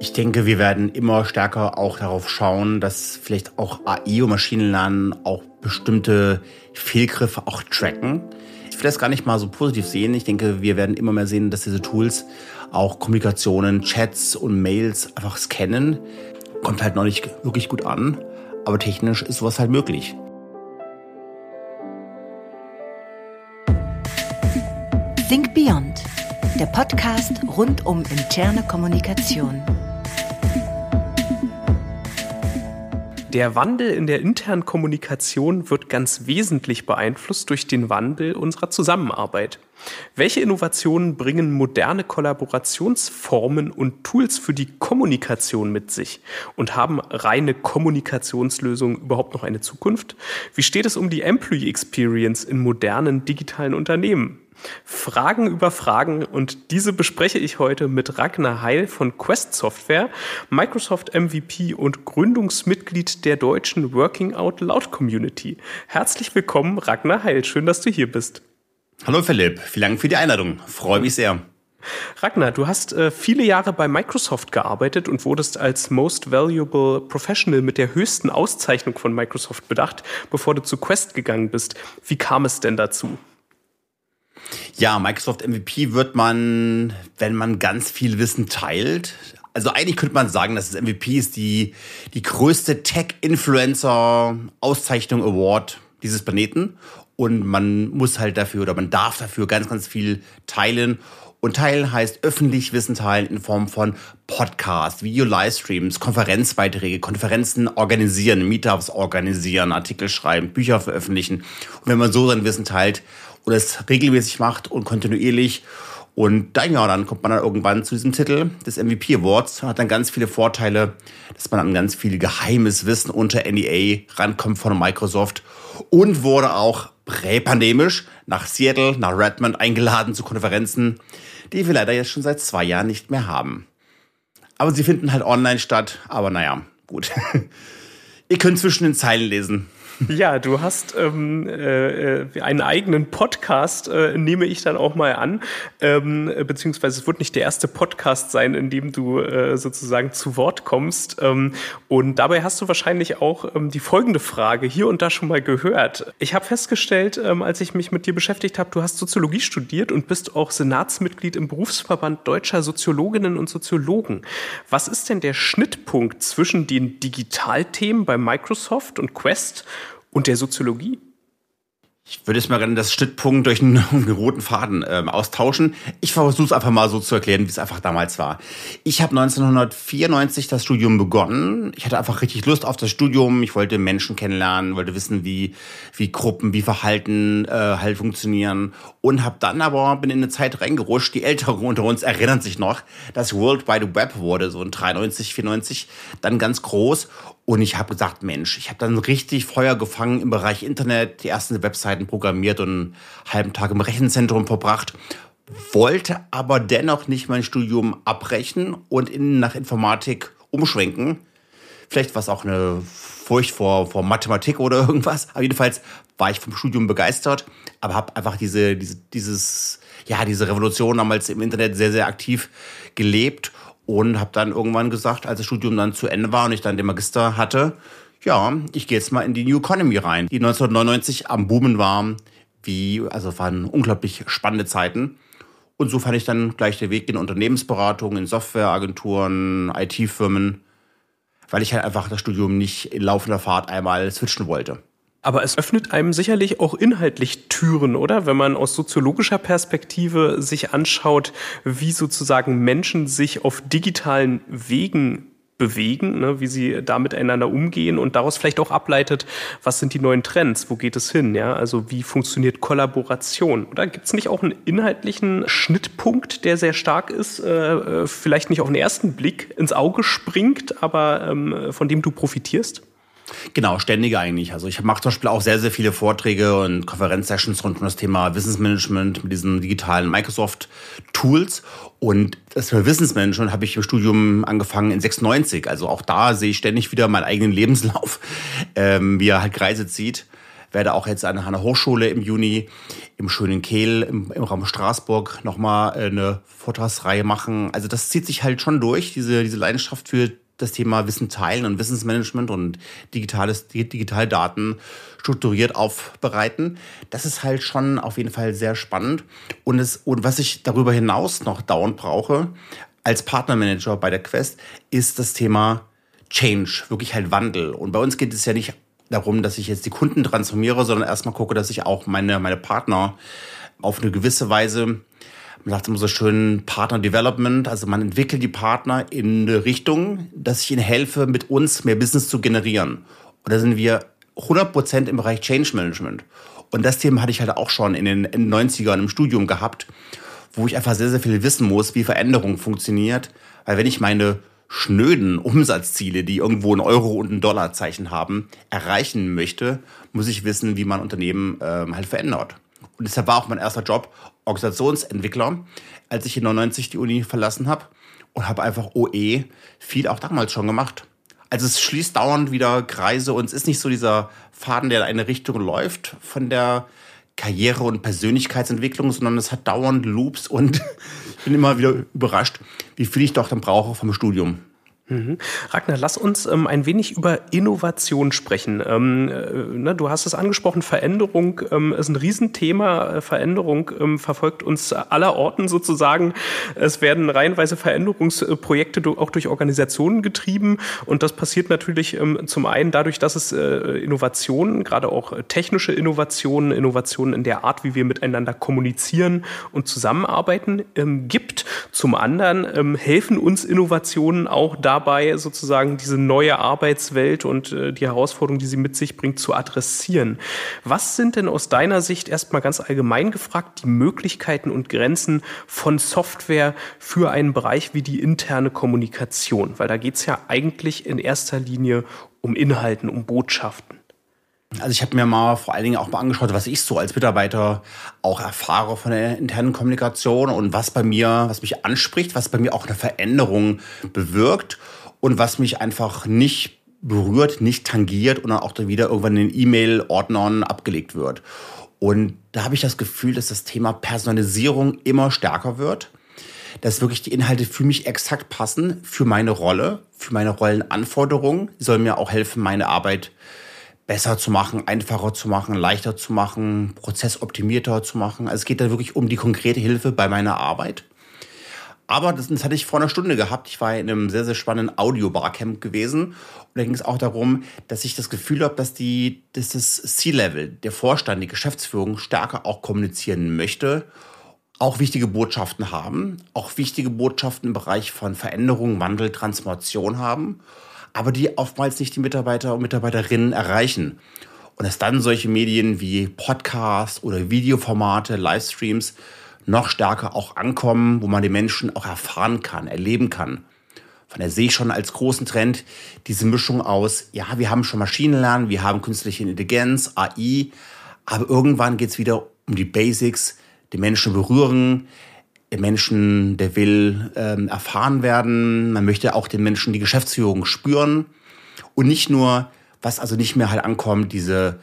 Ich denke, wir werden immer stärker auch darauf schauen, dass vielleicht auch AI und Maschinenlernen auch bestimmte Fehlgriffe auch tracken. Ich will das gar nicht mal so positiv sehen. Ich denke, wir werden immer mehr sehen, dass diese Tools auch Kommunikationen, Chats und Mails einfach scannen. Kommt halt noch nicht wirklich gut an, aber technisch ist sowas halt möglich. Think Beyond, der Podcast rund um interne Kommunikation. Der Wandel in der internen Kommunikation wird ganz wesentlich beeinflusst durch den Wandel unserer Zusammenarbeit. Welche Innovationen bringen moderne Kollaborationsformen und Tools für die Kommunikation mit sich? Und haben reine Kommunikationslösungen überhaupt noch eine Zukunft? Wie steht es um die Employee Experience in modernen digitalen Unternehmen? Fragen über Fragen und diese bespreche ich heute mit Ragnar Heil von Quest Software, Microsoft MVP und Gründungsmitglied der deutschen Working Out Loud Community. Herzlich willkommen, Ragnar Heil. Schön, dass du hier bist. Hallo Philipp, vielen Dank für die Einladung. Freue mich sehr. Ragnar, du hast äh, viele Jahre bei Microsoft gearbeitet und wurdest als Most Valuable Professional mit der höchsten Auszeichnung von Microsoft bedacht, bevor du zu Quest gegangen bist. Wie kam es denn dazu? Ja, Microsoft MVP wird man, wenn man ganz viel Wissen teilt. Also eigentlich könnte man sagen, dass das MVP ist die, die größte Tech-Influencer-Auszeichnung Award dieses Planeten. Und man muss halt dafür oder man darf dafür ganz, ganz viel teilen. Und teilen heißt öffentlich Wissen teilen in Form von Podcasts, Video-Livestreams, Konferenzbeiträge, Konferenzen organisieren, Meetups organisieren, Artikel schreiben, Bücher veröffentlichen. Und wenn man so sein Wissen teilt, und es regelmäßig macht und kontinuierlich. Und dann, ja, dann kommt man dann irgendwann zu diesem Titel des MVP Awards, hat dann ganz viele Vorteile, dass man an ganz viel geheimes Wissen unter NEA rankommt von Microsoft und wurde auch präpandemisch nach Seattle, nach Redmond eingeladen zu Konferenzen, die wir leider jetzt schon seit zwei Jahren nicht mehr haben. Aber sie finden halt online statt, aber naja, gut. Ihr könnt zwischen den Zeilen lesen. Ja, du hast ähm, äh, äh, einen eigenen Podcast, äh, nehme ich dann auch mal an. Ähm, beziehungsweise es wird nicht der erste Podcast sein, in dem du äh, sozusagen zu Wort kommst. Ähm, und dabei hast du wahrscheinlich auch ähm, die folgende Frage hier und da schon mal gehört. Ich habe festgestellt, ähm, als ich mich mit dir beschäftigt habe, du hast Soziologie studiert und bist auch Senatsmitglied im Berufsverband deutscher Soziologinnen und Soziologen. Was ist denn der Schnittpunkt zwischen den Digitalthemen bei Microsoft und Quest und der Soziologie? Ich würde jetzt mal gerne das Schnittpunkt durch einen, roten Faden ähm, austauschen. Ich versuche es einfach mal so zu erklären, wie es einfach damals war. Ich habe 1994 das Studium begonnen. Ich hatte einfach richtig Lust auf das Studium. Ich wollte Menschen kennenlernen, wollte wissen, wie, wie Gruppen, wie Verhalten äh, halt funktionieren. Und habe dann aber, bin in eine Zeit reingerutscht. Die Älteren unter uns erinnern sich noch, dass World Wide Web wurde, so in 93, 94, dann ganz groß. Und ich habe gesagt, Mensch, ich habe dann richtig Feuer gefangen im Bereich Internet, die ersten Webseiten programmiert und einen halben Tag im Rechenzentrum verbracht, wollte aber dennoch nicht mein Studium abbrechen und in, nach Informatik umschwenken. Vielleicht war es auch eine Furcht vor, vor Mathematik oder irgendwas. Aber jedenfalls war ich vom Studium begeistert, aber habe einfach diese, diese, dieses, ja, diese Revolution damals im Internet sehr, sehr aktiv gelebt und habe dann irgendwann gesagt, als das Studium dann zu Ende war und ich dann den Magister hatte, ja, ich gehe jetzt mal in die New Economy rein, die 1999 am Boomen war, wie, also waren unglaublich spannende Zeiten. Und so fand ich dann gleich den Weg in Unternehmensberatung, in Softwareagenturen, IT-Firmen, weil ich halt einfach das Studium nicht in laufender Fahrt einmal switchen wollte. Aber es öffnet einem sicherlich auch inhaltlich Türen, oder? Wenn man aus soziologischer Perspektive sich anschaut, wie sozusagen Menschen sich auf digitalen Wegen bewegen, ne, wie sie da miteinander umgehen und daraus vielleicht auch ableitet, was sind die neuen Trends, wo geht es hin, ja? Also wie funktioniert Kollaboration? Oder gibt es nicht auch einen inhaltlichen Schnittpunkt, der sehr stark ist, äh, äh, vielleicht nicht auf den ersten Blick ins Auge springt, aber ähm, von dem du profitierst? Genau, ständig eigentlich. Also ich mache zum Beispiel auch sehr, sehr viele Vorträge und Konferenzsessions rund um das Thema Wissensmanagement mit diesen digitalen Microsoft-Tools. Und das für Wissensmanagement habe ich im Studium angefangen in 96. Also auch da sehe ich ständig wieder meinen eigenen Lebenslauf, ähm, wie er halt Kreise zieht. werde auch jetzt an einer Hochschule im Juni im schönen Kehl im, im Raum Straßburg nochmal eine Vortragsreihe machen. Also das zieht sich halt schon durch, diese, diese Leidenschaft für das Thema Wissen teilen und Wissensmanagement und digitales, digitale Daten strukturiert aufbereiten. Das ist halt schon auf jeden Fall sehr spannend. Und, es, und was ich darüber hinaus noch dauernd brauche, als Partnermanager bei der Quest, ist das Thema Change, wirklich halt Wandel. Und bei uns geht es ja nicht darum, dass ich jetzt die Kunden transformiere, sondern erstmal gucke, dass ich auch meine, meine Partner auf eine gewisse Weise man sagt immer so schön Partner Development, also man entwickelt die Partner in eine Richtung, dass ich ihnen helfe, mit uns mehr Business zu generieren. Und da sind wir 100% im Bereich Change Management. Und das Thema hatte ich halt auch schon in den 90ern im Studium gehabt, wo ich einfach sehr, sehr viel wissen muss, wie Veränderung funktioniert. Weil wenn ich meine schnöden Umsatzziele, die irgendwo ein Euro und ein Dollarzeichen haben, erreichen möchte, muss ich wissen, wie man Unternehmen ähm, halt verändert. Und deshalb war auch mein erster Job Organisationsentwickler, als ich in 99 die Uni verlassen habe und habe einfach OE viel auch damals schon gemacht. Also es schließt dauernd wieder Kreise und es ist nicht so dieser Faden, der in eine Richtung läuft von der Karriere- und Persönlichkeitsentwicklung, sondern es hat dauernd Loops und ich bin immer wieder überrascht, wie viel ich doch dann brauche vom Studium. Mhm. Ragnar, lass uns ähm, ein wenig über Innovation sprechen. Ähm, äh, ne, du hast es angesprochen, Veränderung ähm, ist ein Riesenthema. Äh, Veränderung ähm, verfolgt uns aller Orten sozusagen. Es werden reihenweise Veränderungsprojekte auch durch Organisationen getrieben und das passiert natürlich ähm, zum einen dadurch, dass es äh, Innovationen, gerade auch technische Innovationen, Innovationen in der Art, wie wir miteinander kommunizieren und zusammenarbeiten ähm, gibt. Zum anderen helfen uns Innovationen auch da, dabei, sozusagen diese neue Arbeitswelt und äh, die Herausforderungen, die sie mit sich bringt, zu adressieren. Was sind denn aus deiner Sicht erstmal ganz allgemein gefragt die Möglichkeiten und Grenzen von Software für einen Bereich wie die interne Kommunikation? Weil da geht es ja eigentlich in erster Linie um Inhalten, um Botschaften. Also ich habe mir mal vor allen Dingen auch mal angeschaut, was ich so als Mitarbeiter auch erfahre von der internen Kommunikation und was bei mir, was mich anspricht, was bei mir auch eine Veränderung bewirkt und was mich einfach nicht berührt, nicht tangiert und dann auch dann wieder irgendwann in den E-Mail-Ordnern abgelegt wird. Und da habe ich das Gefühl, dass das Thema Personalisierung immer stärker wird, dass wirklich die Inhalte für mich exakt passen, für meine Rolle, für meine Rollenanforderungen. Die sollen mir auch helfen, meine Arbeit besser zu machen, einfacher zu machen, leichter zu machen, prozessoptimierter zu machen. Also es geht da wirklich um die konkrete Hilfe bei meiner Arbeit. Aber das, das hatte ich vor einer Stunde gehabt. Ich war in einem sehr, sehr spannenden Audio-Barcamp gewesen. Und da ging es auch darum, dass ich das Gefühl habe, dass, die, dass das C-Level, der Vorstand, die Geschäftsführung stärker auch kommunizieren möchte, auch wichtige Botschaften haben, auch wichtige Botschaften im Bereich von Veränderung, Wandel, Transformation haben aber die oftmals nicht die Mitarbeiter und Mitarbeiterinnen erreichen. Und dass dann solche Medien wie Podcasts oder Videoformate, Livestreams noch stärker auch ankommen, wo man die Menschen auch erfahren kann, erleben kann. Von der sehe ich schon als großen Trend diese Mischung aus, ja, wir haben schon Maschinenlernen, wir haben künstliche Intelligenz, AI, aber irgendwann geht es wieder um die Basics, die Menschen berühren, der Menschen, der will ähm, erfahren werden. Man möchte auch den Menschen die Geschäftsführung spüren und nicht nur, was also nicht mehr halt ankommt, diese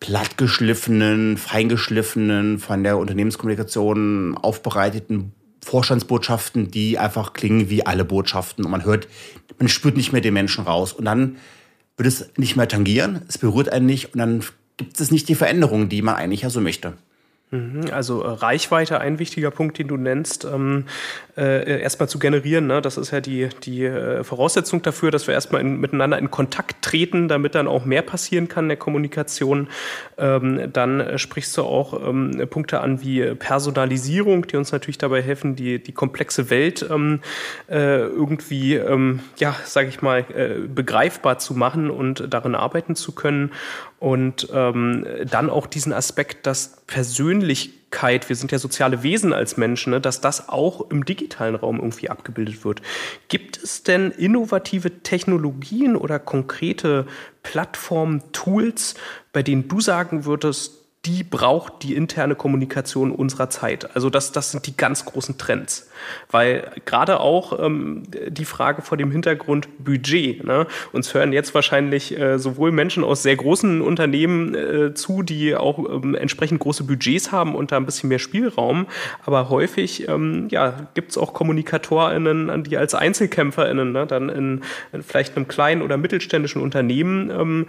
plattgeschliffenen, feingeschliffenen, von der Unternehmenskommunikation aufbereiteten Vorstandsbotschaften, die einfach klingen wie alle Botschaften und man hört, man spürt nicht mehr den Menschen raus und dann wird es nicht mehr tangieren, es berührt einen nicht und dann gibt es nicht die Veränderung, die man eigentlich ja so möchte. Mhm, also äh, Reichweite, ein wichtiger Punkt, den du nennst, ähm, äh, erstmal zu generieren. Ne? Das ist ja die, die äh, Voraussetzung dafür, dass wir erstmal in, miteinander in Kontakt treten, damit dann auch mehr passieren kann in der Kommunikation. Ähm, dann äh, sprichst du auch ähm, Punkte an wie Personalisierung, die uns natürlich dabei helfen, die, die komplexe Welt ähm, äh, irgendwie, ähm, ja, sage ich mal, äh, begreifbar zu machen und darin arbeiten zu können. Und ähm, dann auch diesen Aspekt, dass Persönlichkeit, wir sind ja soziale Wesen als Menschen, ne, dass das auch im digitalen Raum irgendwie abgebildet wird. Gibt es denn innovative Technologien oder konkrete Plattformen, Tools, bei denen du sagen würdest, die braucht die interne Kommunikation unserer Zeit. Also das, das sind die ganz großen Trends. Weil gerade auch ähm, die Frage vor dem Hintergrund Budget. Ne? Uns hören jetzt wahrscheinlich äh, sowohl Menschen aus sehr großen Unternehmen äh, zu, die auch ähm, entsprechend große Budgets haben und da ein bisschen mehr Spielraum. Aber häufig ähm, ja, gibt es auch KommunikatorInnen, die als EinzelkämpferInnen ne, dann in, in, vielleicht einem kleinen oder mittelständischen Unternehmen ähm,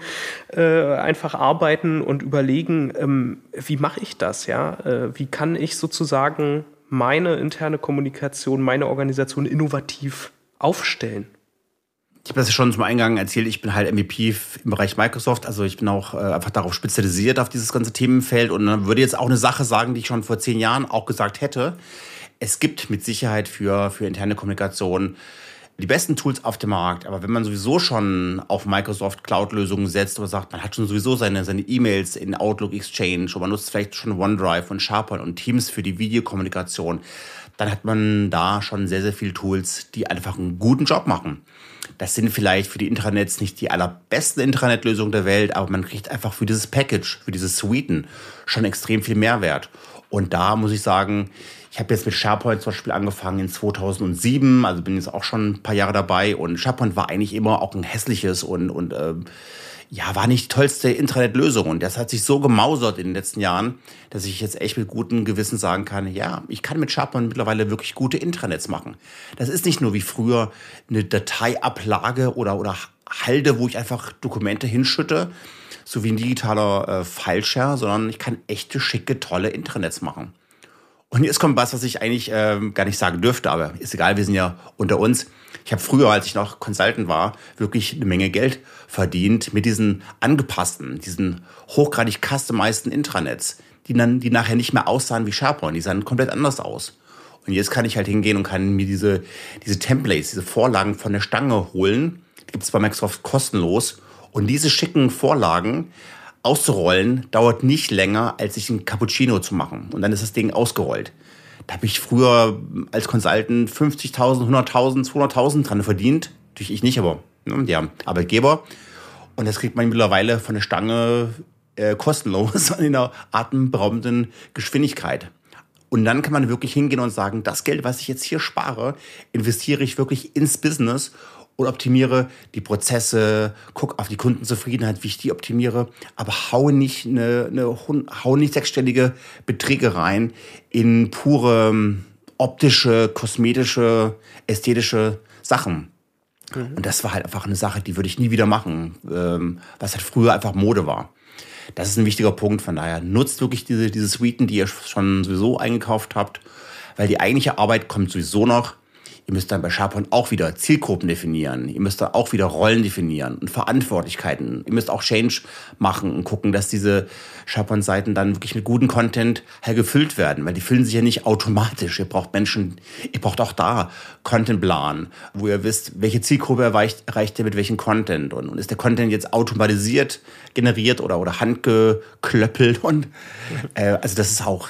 äh, einfach arbeiten und überlegen, ähm, wie mache ich das? Ja? Äh, wie kann ich sozusagen meine interne Kommunikation, meine Organisation innovativ aufstellen? Ich habe das ja schon zum Eingang erzählt, ich bin halt MVP im Bereich Microsoft, also ich bin auch äh, einfach darauf spezialisiert auf dieses ganze Themenfeld und dann würde jetzt auch eine Sache sagen, die ich schon vor zehn Jahren auch gesagt hätte. Es gibt mit Sicherheit für, für interne Kommunikation die besten Tools auf dem Markt. Aber wenn man sowieso schon auf Microsoft Cloud-Lösungen setzt oder sagt, man hat schon sowieso seine seine E-Mails in Outlook Exchange oder man nutzt vielleicht schon OneDrive und SharePoint und Teams für die Videokommunikation, dann hat man da schon sehr, sehr viele Tools, die einfach einen guten Job machen. Das sind vielleicht für die Intranets nicht die allerbesten Intranet-Lösungen der Welt, aber man kriegt einfach für dieses Package, für dieses Suiten schon extrem viel Mehrwert. Und da muss ich sagen, ich habe jetzt mit SharePoint zum Beispiel angefangen in 2007, also bin jetzt auch schon ein paar Jahre dabei und SharePoint war eigentlich immer auch ein hässliches und, und äh, ja, war nicht die tollste Intranet-Lösung. Und das hat sich so gemausert in den letzten Jahren, dass ich jetzt echt mit gutem Gewissen sagen kann, ja, ich kann mit SharePoint mittlerweile wirklich gute Intranets machen. Das ist nicht nur wie früher eine Dateiablage oder, oder Halde, wo ich einfach Dokumente hinschütte, so wie ein digitaler äh, Fileshare, sondern ich kann echte, schicke, tolle Intranets machen. Und jetzt kommt was, was ich eigentlich ähm, gar nicht sagen dürfte, aber ist egal, wir sind ja unter uns. Ich habe früher, als ich noch Consultant war, wirklich eine Menge Geld verdient mit diesen angepassten, diesen hochgradig customizeden Intranets, die dann, die nachher nicht mehr aussahen wie SharePoint, die sahen komplett anders aus. Und jetzt kann ich halt hingehen und kann mir diese, diese Templates, diese Vorlagen von der Stange holen. Die gibt es bei Microsoft kostenlos. Und diese schicken Vorlagen auszurollen dauert nicht länger, als sich ein Cappuccino zu machen. Und dann ist das Ding ausgerollt. Da habe ich früher als Consultant 50.000, 100.000, 200.000 dran verdient. Natürlich ich nicht, aber ne, der Arbeitgeber. Und das kriegt man mittlerweile von der Stange äh, kostenlos in einer atemberaubenden Geschwindigkeit. Und dann kann man wirklich hingehen und sagen, das Geld, was ich jetzt hier spare, investiere ich wirklich ins Business und optimiere die Prozesse, guck auf die Kundenzufriedenheit, wie ich die optimiere, aber hau nicht eine, eine hau nicht sechsstellige Beträge rein in pure ähm, optische, kosmetische, ästhetische Sachen. Mhm. Und das war halt einfach eine Sache, die würde ich nie wieder machen, ähm, was halt früher einfach Mode war. Das ist ein wichtiger Punkt. Von daher nutzt wirklich diese, diese Suiten, die ihr schon sowieso eingekauft habt, weil die eigentliche Arbeit kommt sowieso noch Ihr müsst dann bei SharePoint auch wieder Zielgruppen definieren. Ihr müsst da auch wieder Rollen definieren und Verantwortlichkeiten. Ihr müsst auch Change machen und gucken, dass diese SharePoint-Seiten dann wirklich mit gutem Content gefüllt werden, weil die füllen sich ja nicht automatisch. Ihr braucht Menschen, ihr braucht auch da Contentplan, wo ihr wisst, welche Zielgruppe erreicht, erreicht ihr mit welchem Content und, und ist der Content jetzt automatisiert generiert oder, oder handgeklöppelt und äh, also das ist auch,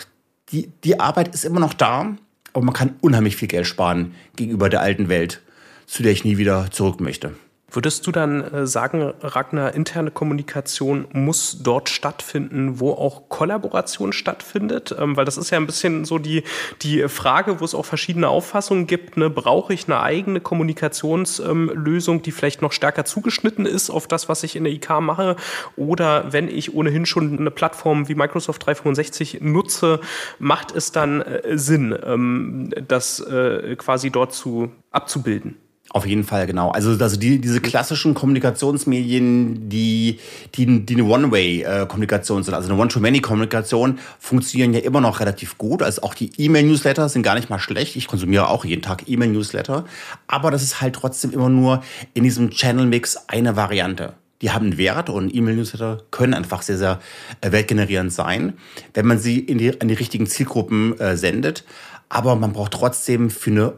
die, die Arbeit ist immer noch da, aber man kann unheimlich viel Geld sparen gegenüber der alten Welt, zu der ich nie wieder zurück möchte. Würdest du dann äh, sagen, Ragnar, interne Kommunikation muss dort stattfinden, wo auch Kollaboration stattfindet? Ähm, weil das ist ja ein bisschen so die, die Frage, wo es auch verschiedene Auffassungen gibt. Ne? Brauche ich eine eigene Kommunikationslösung, die vielleicht noch stärker zugeschnitten ist auf das, was ich in der IK mache? Oder wenn ich ohnehin schon eine Plattform wie Microsoft 365 nutze, macht es dann äh, Sinn, ähm, das äh, quasi dort zu abzubilden? Auf jeden Fall, genau. Also, also die, diese klassischen Kommunikationsmedien, die, die, die eine One-Way-Kommunikation sind, also eine One-to-Many-Kommunikation, funktionieren ja immer noch relativ gut. Also auch die E-Mail-Newsletter sind gar nicht mal schlecht. Ich konsumiere auch jeden Tag E-Mail-Newsletter. Aber das ist halt trotzdem immer nur in diesem Channel-Mix eine Variante. Die haben einen Wert und E-Mail-Newsletter können einfach sehr, sehr äh, wertgenerierend sein, wenn man sie in die, an die richtigen Zielgruppen äh, sendet. Aber man braucht trotzdem für eine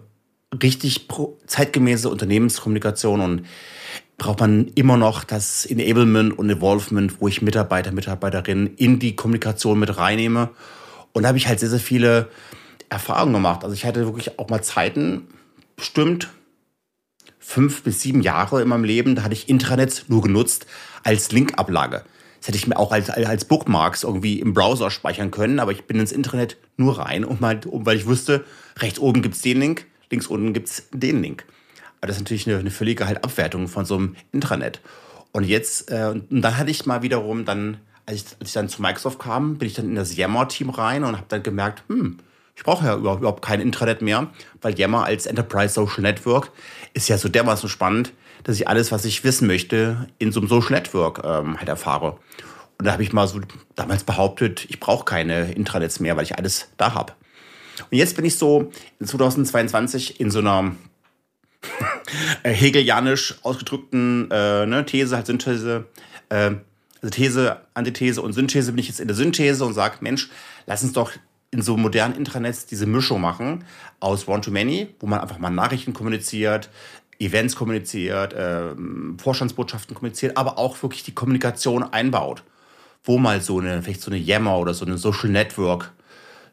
richtig zeitgemäße Unternehmenskommunikation und braucht man immer noch das Enablement und Evolvement, wo ich Mitarbeiter, Mitarbeiterinnen in die Kommunikation mit reinnehme. Und da habe ich halt sehr, sehr viele Erfahrungen gemacht. Also ich hatte wirklich auch mal Zeiten, bestimmt fünf bis sieben Jahre in meinem Leben, da hatte ich Intranets nur genutzt als Linkablage. Das hätte ich mir auch als, als Bookmarks irgendwie im Browser speichern können, aber ich bin ins Internet nur rein, um halt, um, weil ich wusste, rechts oben gibt's den Link, links unten gibt's den Link. Aber das ist natürlich eine, eine völlige halt Abwertung von so einem Intranet. Und jetzt, äh, und dann hatte ich mal wiederum dann, als ich, als ich dann zu Microsoft kam, bin ich dann in das Yammer-Team rein und habe dann gemerkt, hm, ich brauche ja überhaupt kein Intranet mehr, weil Yammer als Enterprise Social Network ist ja so dermaßen spannend, dass ich alles, was ich wissen möchte, in so einem Social Network ähm, halt erfahre. Und da habe ich mal so damals behauptet, ich brauche keine Intranets mehr, weil ich alles da habe. Und jetzt bin ich so in 2022 in so einer hegelianisch ausgedrückten äh, ne, These, halt Synthese, äh, also These, Antithese und Synthese bin ich jetzt in der Synthese und sage, Mensch, lass uns doch in so modernen Intranets diese Mischung machen aus One-to-Many, wo man einfach mal Nachrichten kommuniziert, Events kommuniziert, äh, Vorstandsbotschaften kommuniziert, aber auch wirklich die Kommunikation einbaut. Wo mal so eine, vielleicht so eine Yammer oder so eine Social Network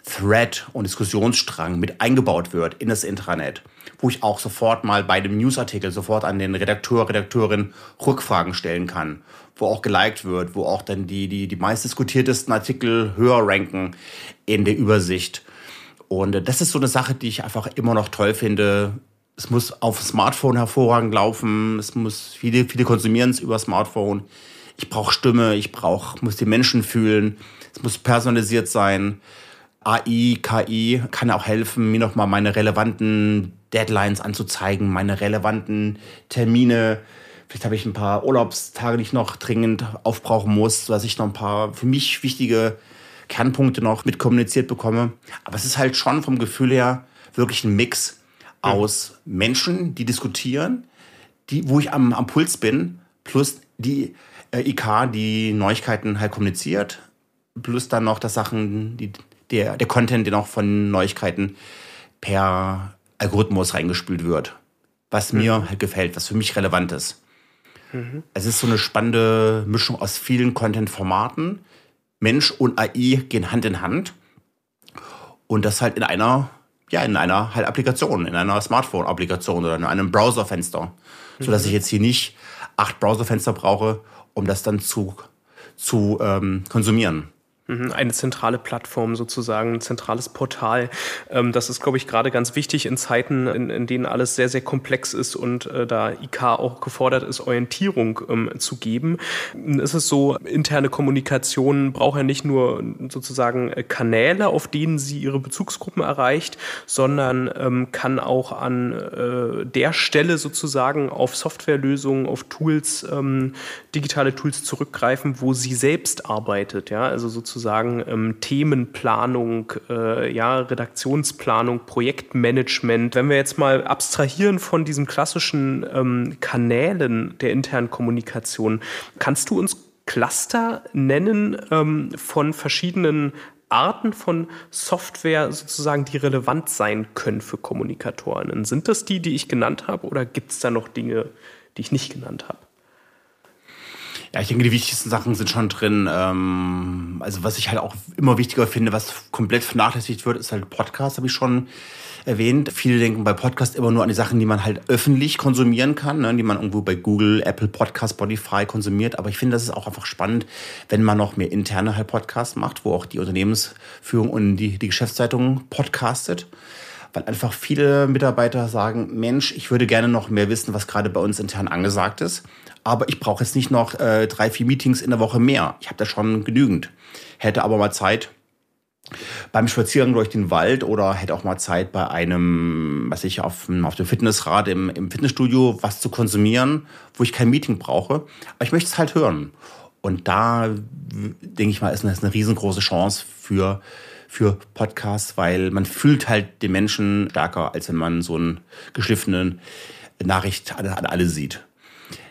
Thread und Diskussionsstrang mit eingebaut wird in das Intranet, wo ich auch sofort mal bei dem Newsartikel sofort an den Redakteur, Redakteurin Rückfragen stellen kann, wo auch geliked wird, wo auch dann die, die, die meistdiskutiertesten Artikel höher ranken in der Übersicht. Und äh, das ist so eine Sache, die ich einfach immer noch toll finde. Es muss auf Smartphone hervorragend laufen. Es muss viele, viele konsumieren es über Smartphone. Ich brauche Stimme, ich brauche, muss die Menschen fühlen. Es muss personalisiert sein. AI, KI kann auch helfen, mir nochmal meine relevanten Deadlines anzuzeigen, meine relevanten Termine. Vielleicht habe ich ein paar Urlaubstage, die ich noch dringend aufbrauchen muss, dass ich noch ein paar für mich wichtige Kernpunkte noch mitkommuniziert bekomme. Aber es ist halt schon vom Gefühl her wirklich ein Mix aus Menschen, die diskutieren, die, wo ich am, am Puls bin, plus die äh, IK, die Neuigkeiten halt kommuniziert, plus dann noch das Sachen, die der, der Content, der noch von Neuigkeiten per Algorithmus reingespült wird. Was mhm. mir halt gefällt, was für mich relevant ist. Mhm. Es ist so eine spannende Mischung aus vielen Content-Formaten. Mensch und AI gehen Hand in Hand. Und das halt in einer, ja, in einer halt Applikation, in einer Smartphone-Applikation oder in einem Browserfenster. Mhm. Sodass ich jetzt hier nicht acht Browserfenster brauche, um das dann zu, zu ähm, konsumieren. Mhm, eine zentrale Plattform sozusagen, ein zentrales Portal. Ähm, das ist, glaube ich, gerade ganz wichtig in Zeiten, in, in denen alles sehr, sehr komplex ist und äh, da IK auch gefordert ist, Orientierung ähm, zu geben. Es ist so, interne Kommunikation braucht ja nicht nur sozusagen äh, Kanäle, auf denen sie ihre Bezugsgruppen erreicht, sondern ähm, kann auch an äh, der Stelle sozusagen auf Softwarelösungen, auf Tools, digitale Tools zurückgreifen, wo sie selbst arbeitet. Ja, also sozusagen sozusagen ähm, Themenplanung, äh, ja, Redaktionsplanung, Projektmanagement. Wenn wir jetzt mal abstrahieren von diesen klassischen ähm, Kanälen der internen Kommunikation, kannst du uns Cluster nennen ähm, von verschiedenen Arten von Software sozusagen, die relevant sein können für Kommunikatoren. Sind das die, die ich genannt habe, oder gibt es da noch Dinge, die ich nicht genannt habe? Ja, ich denke, die wichtigsten Sachen sind schon drin. Ähm, also was ich halt auch immer wichtiger finde, was komplett vernachlässigt wird, ist halt Podcast, habe ich schon erwähnt. Viele denken bei Podcast immer nur an die Sachen, die man halt öffentlich konsumieren kann, ne, die man irgendwo bei Google, Apple Podcast, Spotify konsumiert. Aber ich finde, das ist auch einfach spannend, wenn man noch mehr interne halt Podcasts macht, wo auch die Unternehmensführung und die, die Geschäftszeitung podcastet weil einfach viele Mitarbeiter sagen, Mensch, ich würde gerne noch mehr wissen, was gerade bei uns intern angesagt ist aber ich brauche jetzt nicht noch äh, drei, vier Meetings in der Woche mehr. Ich habe da schon genügend. Hätte aber mal Zeit beim Spaziergang durch den Wald oder hätte auch mal Zeit bei einem, was ich auf, auf dem Fitnessrad im, im Fitnessstudio was zu konsumieren, wo ich kein Meeting brauche. Aber ich möchte es halt hören. Und da denke ich mal, ist das eine riesengroße Chance für für Podcasts, weil man fühlt halt den Menschen stärker, als wenn man so einen geschliffenen Nachricht an alle sieht.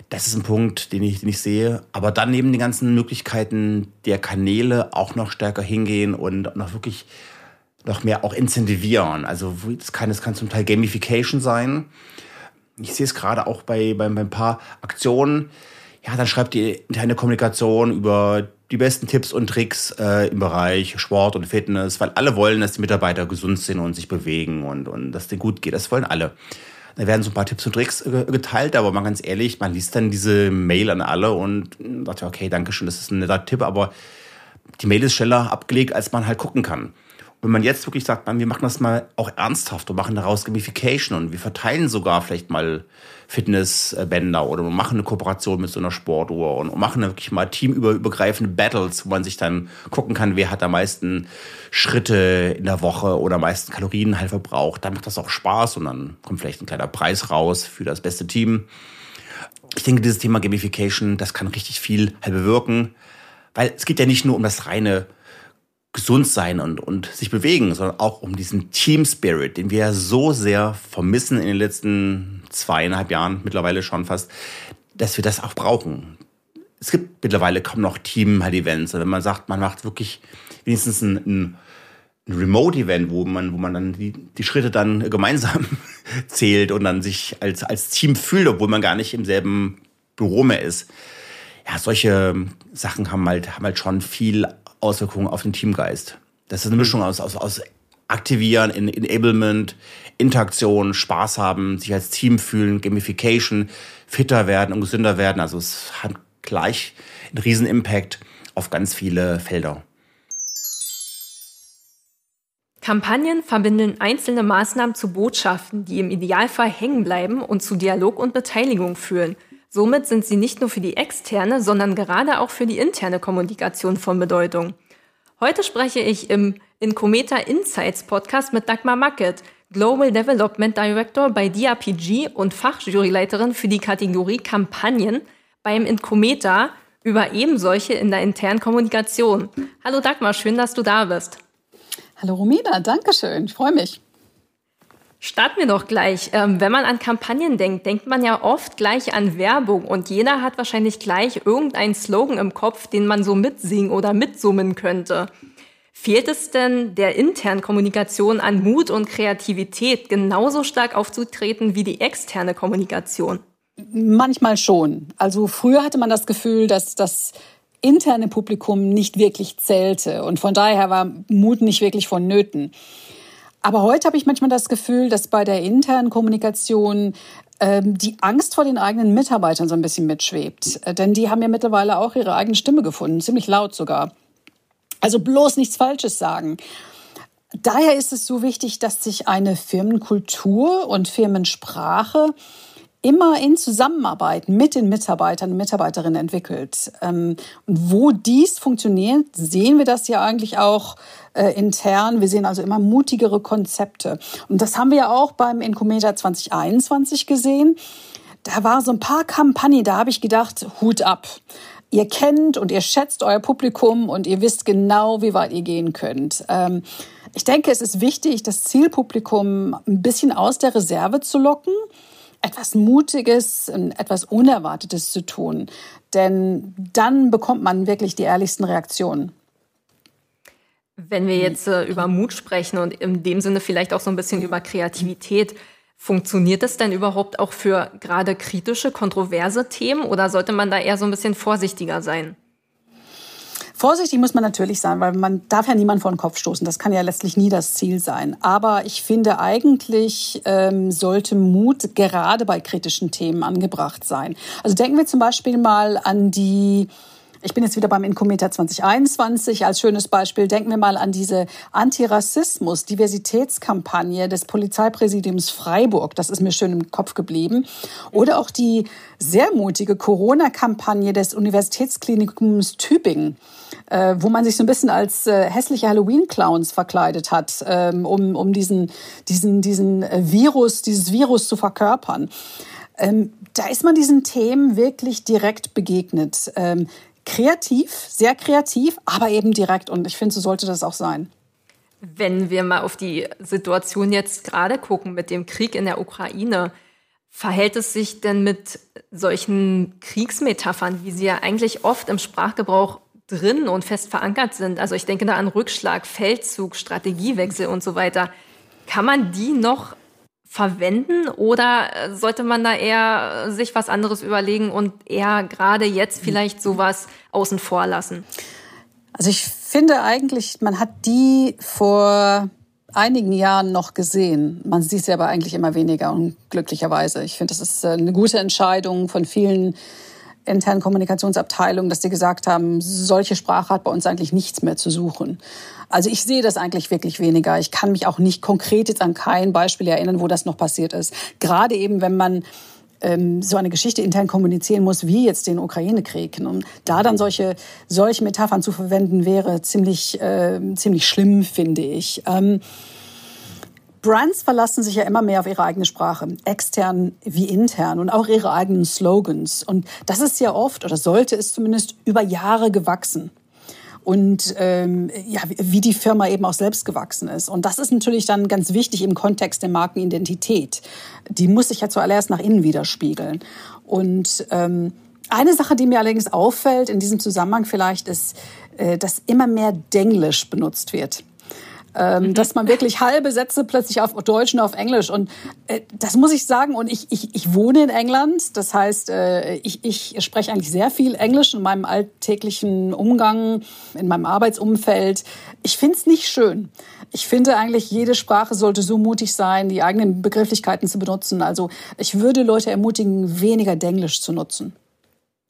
Das ist ein Punkt, den ich, den ich sehe. Aber dann neben den ganzen Möglichkeiten der Kanäle auch noch stärker hingehen und noch wirklich noch mehr auch incentivieren. Also das kann, das kann zum Teil Gamification sein. Ich sehe es gerade auch bei, bei, bei ein paar Aktionen. Ja, dann schreibt die interne Kommunikation über die besten Tipps und Tricks äh, im Bereich Sport und Fitness, weil alle wollen, dass die Mitarbeiter gesund sind und sich bewegen und, und dass denen gut geht. Das wollen alle. Da werden so ein paar Tipps und Tricks äh, geteilt, aber mal ganz ehrlich, man liest dann diese Mail an alle und sagt, okay, danke schön, das ist ein netter Tipp, aber die Mail ist schneller abgelegt, als man halt gucken kann wenn man jetzt wirklich sagt, man, wir machen das mal auch ernsthaft und machen daraus Gamification und wir verteilen sogar vielleicht mal Fitnessbänder oder wir machen eine Kooperation mit so einer Sportuhr und machen wirklich mal teamübergreifende Battles, wo man sich dann gucken kann, wer hat am meisten Schritte in der Woche oder am meisten Kalorien halt verbraucht. Dann macht das auch Spaß und dann kommt vielleicht ein kleiner Preis raus für das beste Team. Ich denke, dieses Thema Gamification, das kann richtig viel halt bewirken, weil es geht ja nicht nur um das reine gesund sein und, und sich bewegen, sondern auch um diesen Team Spirit, den wir ja so sehr vermissen in den letzten zweieinhalb Jahren, mittlerweile schon fast, dass wir das auch brauchen. Es gibt mittlerweile kaum noch Team-Events. Wenn man sagt, man macht wirklich wenigstens ein, ein, ein Remote-Event, wo man, wo man dann die, die Schritte dann gemeinsam zählt und dann sich als, als Team fühlt, obwohl man gar nicht im selben Büro mehr ist. Ja, solche Sachen haben halt, haben halt schon viel Auswirkungen auf den Teamgeist. Das ist eine Mischung aus, aus, aus Aktivieren, Enablement, Interaktion, Spaß haben, sich als Team fühlen, Gamification, fitter werden und gesünder werden. Also es hat gleich einen riesen Impact auf ganz viele Felder. Kampagnen verbinden einzelne Maßnahmen zu Botschaften, die im Idealfall hängen bleiben und zu Dialog und Beteiligung führen. Somit sind sie nicht nur für die externe, sondern gerade auch für die interne Kommunikation von Bedeutung. Heute spreche ich im Incometa Insights Podcast mit Dagmar Macket, Global Development Director bei DRPG und Fachjuryleiterin für die Kategorie Kampagnen beim Incometa über eben solche in der internen Kommunikation. Hallo Dagmar, schön, dass du da bist. Hallo Romina, danke schön, ich freue mich. Starten wir doch gleich. Ähm, wenn man an Kampagnen denkt, denkt man ja oft gleich an Werbung und jeder hat wahrscheinlich gleich irgendeinen Slogan im Kopf, den man so mitsingen oder mitsummen könnte. Fehlt es denn der internen Kommunikation an Mut und Kreativität, genauso stark aufzutreten wie die externe Kommunikation? Manchmal schon. Also früher hatte man das Gefühl, dass das interne Publikum nicht wirklich zählte und von daher war Mut nicht wirklich vonnöten. Aber heute habe ich manchmal das Gefühl, dass bei der internen Kommunikation ähm, die Angst vor den eigenen Mitarbeitern so ein bisschen mitschwebt. Äh, denn die haben ja mittlerweile auch ihre eigene Stimme gefunden, ziemlich laut sogar. Also bloß nichts Falsches sagen. Daher ist es so wichtig, dass sich eine Firmenkultur und Firmensprache immer in Zusammenarbeit mit den Mitarbeitern und Mitarbeiterinnen entwickelt. Ähm, und wo dies funktioniert, sehen wir das ja eigentlich auch äh, intern. Wir sehen also immer mutigere Konzepte. Und das haben wir ja auch beim Incometa 2021 gesehen. Da war so ein paar Kampagnen, da habe ich gedacht, Hut ab. Ihr kennt und ihr schätzt euer Publikum und ihr wisst genau, wie weit ihr gehen könnt. Ähm, ich denke, es ist wichtig, das Zielpublikum ein bisschen aus der Reserve zu locken etwas Mutiges, etwas Unerwartetes zu tun. Denn dann bekommt man wirklich die ehrlichsten Reaktionen. Wenn wir jetzt äh, über Mut sprechen und in dem Sinne vielleicht auch so ein bisschen über Kreativität, funktioniert das denn überhaupt auch für gerade kritische, kontroverse Themen oder sollte man da eher so ein bisschen vorsichtiger sein? Vorsichtig muss man natürlich sein, weil man darf ja niemand vor den Kopf stoßen. Das kann ja letztlich nie das Ziel sein. Aber ich finde eigentlich ähm, sollte Mut gerade bei kritischen Themen angebracht sein. Also denken wir zum Beispiel mal an die ich bin jetzt wieder beim Incometer 2021 als schönes Beispiel. Denken wir mal an diese Antirassismus, Diversitätskampagne des Polizeipräsidiums Freiburg. Das ist mir schön im Kopf geblieben. Oder auch die sehr mutige Corona-Kampagne des Universitätsklinikums Tübingen äh, wo man sich so ein bisschen als äh, hässliche Halloween-Clowns verkleidet hat, ähm, um, um diesen, diesen, diesen äh, Virus, dieses Virus zu verkörpern. Ähm, da ist man diesen Themen wirklich direkt begegnet. Ähm, kreativ, sehr kreativ, aber eben direkt. Und ich finde, so sollte das auch sein. Wenn wir mal auf die Situation jetzt gerade gucken mit dem Krieg in der Ukraine, verhält es sich denn mit solchen Kriegsmetaphern, wie sie ja eigentlich oft im Sprachgebrauch drin und fest verankert sind? Also ich denke da an Rückschlag, Feldzug, Strategiewechsel und so weiter. Kann man die noch verwenden oder äh, sollte man da eher sich was anderes überlegen und eher gerade jetzt vielleicht sowas außen vor lassen? Also ich finde eigentlich, man hat die vor einigen Jahren noch gesehen. Man sieht sie aber eigentlich immer weniger und glücklicherweise. Ich finde, das ist äh, eine gute Entscheidung von vielen internen Kommunikationsabteilungen, dass sie gesagt haben, solche Sprache hat bei uns eigentlich nichts mehr zu suchen. Also ich sehe das eigentlich wirklich weniger. Ich kann mich auch nicht konkret jetzt an kein Beispiel erinnern, wo das noch passiert ist. Gerade eben, wenn man ähm, so eine Geschichte intern kommunizieren muss, wie jetzt den Ukraine-Krieg. Und da dann solche, solche Metaphern zu verwenden, wäre ziemlich, äh, ziemlich schlimm, finde ich. Ähm, Brands verlassen sich ja immer mehr auf ihre eigene Sprache, extern wie intern und auch ihre eigenen Slogans. Und das ist ja oft, oder sollte es zumindest, über Jahre gewachsen und ähm, ja, wie die Firma eben auch selbst gewachsen ist. Und das ist natürlich dann ganz wichtig im Kontext der Markenidentität. Die muss sich ja zuallererst nach innen widerspiegeln. Und ähm, eine Sache, die mir allerdings auffällt in diesem Zusammenhang vielleicht, ist, äh, dass immer mehr Denglisch benutzt wird ähm, mhm. dass man wirklich halbe Sätze plötzlich auf Deutsch und auf Englisch und äh, das muss ich sagen und ich, ich, ich wohne in England, das heißt, äh, ich, ich spreche eigentlich sehr viel Englisch in meinem alltäglichen Umgang, in meinem Arbeitsumfeld. Ich finde es nicht schön. Ich finde eigentlich, jede Sprache sollte so mutig sein, die eigenen Begrifflichkeiten zu benutzen. Also ich würde Leute ermutigen, weniger Denglisch zu nutzen.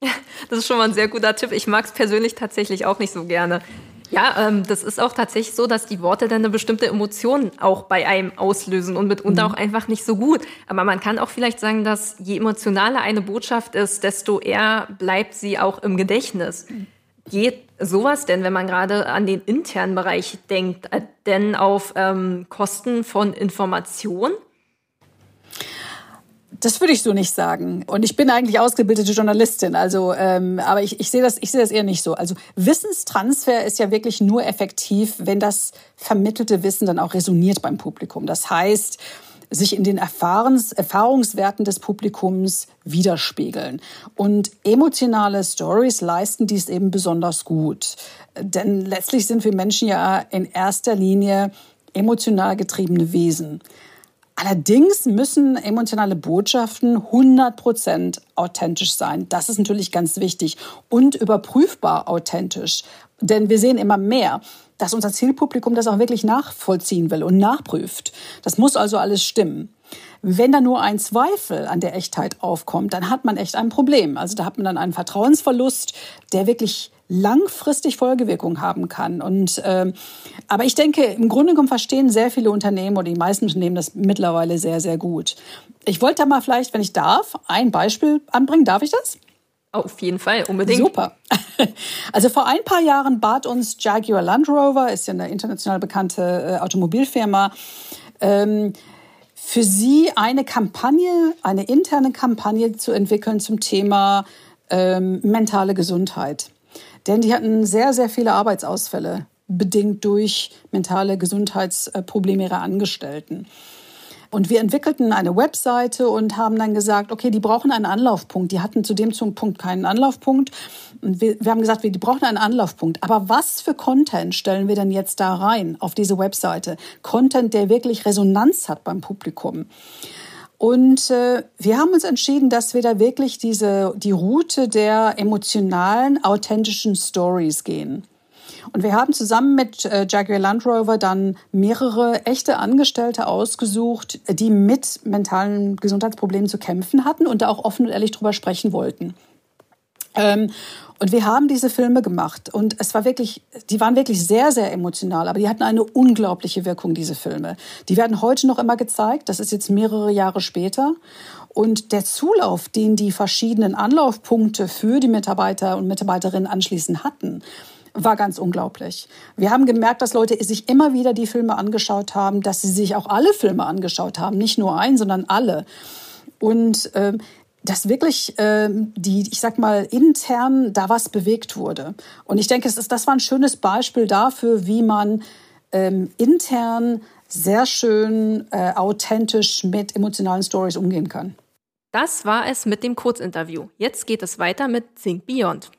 Das ist schon mal ein sehr guter Tipp. Ich mag es persönlich tatsächlich auch nicht so gerne. Ja, ähm, das ist auch tatsächlich so, dass die Worte dann eine bestimmte Emotion auch bei einem auslösen und mitunter mhm. auch einfach nicht so gut. Aber man kann auch vielleicht sagen, dass je emotionaler eine Botschaft ist, desto eher bleibt sie auch im Gedächtnis. Geht sowas denn, wenn man gerade an den internen Bereich denkt, äh, denn auf ähm, Kosten von Information? Das würde ich so nicht sagen. Und ich bin eigentlich ausgebildete Journalistin, also ähm, aber ich, ich sehe das, ich sehe das eher nicht so. Also Wissenstransfer ist ja wirklich nur effektiv, wenn das vermittelte Wissen dann auch resoniert beim Publikum. Das heißt, sich in den Erfahrens, Erfahrungswerten des Publikums widerspiegeln. Und emotionale Stories leisten dies eben besonders gut. Denn letztlich sind wir Menschen ja in erster Linie emotional getriebene Wesen. Allerdings müssen emotionale Botschaften 100% authentisch sein. Das ist natürlich ganz wichtig und überprüfbar authentisch. Denn wir sehen immer mehr, dass unser Zielpublikum das auch wirklich nachvollziehen will und nachprüft. Das muss also alles stimmen. Wenn da nur ein Zweifel an der Echtheit aufkommt, dann hat man echt ein Problem. Also da hat man dann einen Vertrauensverlust, der wirklich langfristig Folgewirkungen haben kann. Und äh, aber ich denke, im Grunde genommen verstehen sehr viele Unternehmen oder die meisten Unternehmen das mittlerweile sehr, sehr gut. Ich wollte da mal vielleicht, wenn ich darf, ein Beispiel anbringen. Darf ich das? Auf jeden Fall, unbedingt. Super. Also vor ein paar Jahren bat uns Jaguar Land Rover, ist ja eine international bekannte äh, Automobilfirma, ähm, für sie eine Kampagne, eine interne Kampagne zu entwickeln zum Thema ähm, mentale Gesundheit. Denn die hatten sehr, sehr viele Arbeitsausfälle, bedingt durch mentale Gesundheitsprobleme ihrer Angestellten. Und wir entwickelten eine Webseite und haben dann gesagt, okay, die brauchen einen Anlaufpunkt. Die hatten zu dem Punkt keinen Anlaufpunkt. Und wir, wir haben gesagt, wir, die brauchen einen Anlaufpunkt. Aber was für Content stellen wir denn jetzt da rein auf diese Webseite? Content, der wirklich Resonanz hat beim Publikum. Und äh, wir haben uns entschieden, dass wir da wirklich diese, die Route der emotionalen, authentischen Stories gehen. Und wir haben zusammen mit äh, Jaguar Land Rover dann mehrere echte Angestellte ausgesucht, die mit mentalen Gesundheitsproblemen zu kämpfen hatten und da auch offen und ehrlich drüber sprechen wollten. Ähm, und wir haben diese Filme gemacht und es war wirklich, die waren wirklich sehr, sehr emotional, aber die hatten eine unglaubliche Wirkung, diese Filme. Die werden heute noch immer gezeigt, das ist jetzt mehrere Jahre später. Und der Zulauf, den die verschiedenen Anlaufpunkte für die Mitarbeiter und Mitarbeiterinnen anschließend hatten, war ganz unglaublich. Wir haben gemerkt, dass Leute sich immer wieder die Filme angeschaut haben, dass sie sich auch alle Filme angeschaut haben, nicht nur einen, sondern alle. Und äh, dass wirklich äh, die, ich sag mal, intern da was bewegt wurde. Und ich denke, es ist, das war ein schönes Beispiel dafür, wie man ähm, intern sehr schön äh, authentisch mit emotionalen Stories umgehen kann. Das war es mit dem Kurzinterview. Jetzt geht es weiter mit Think Beyond.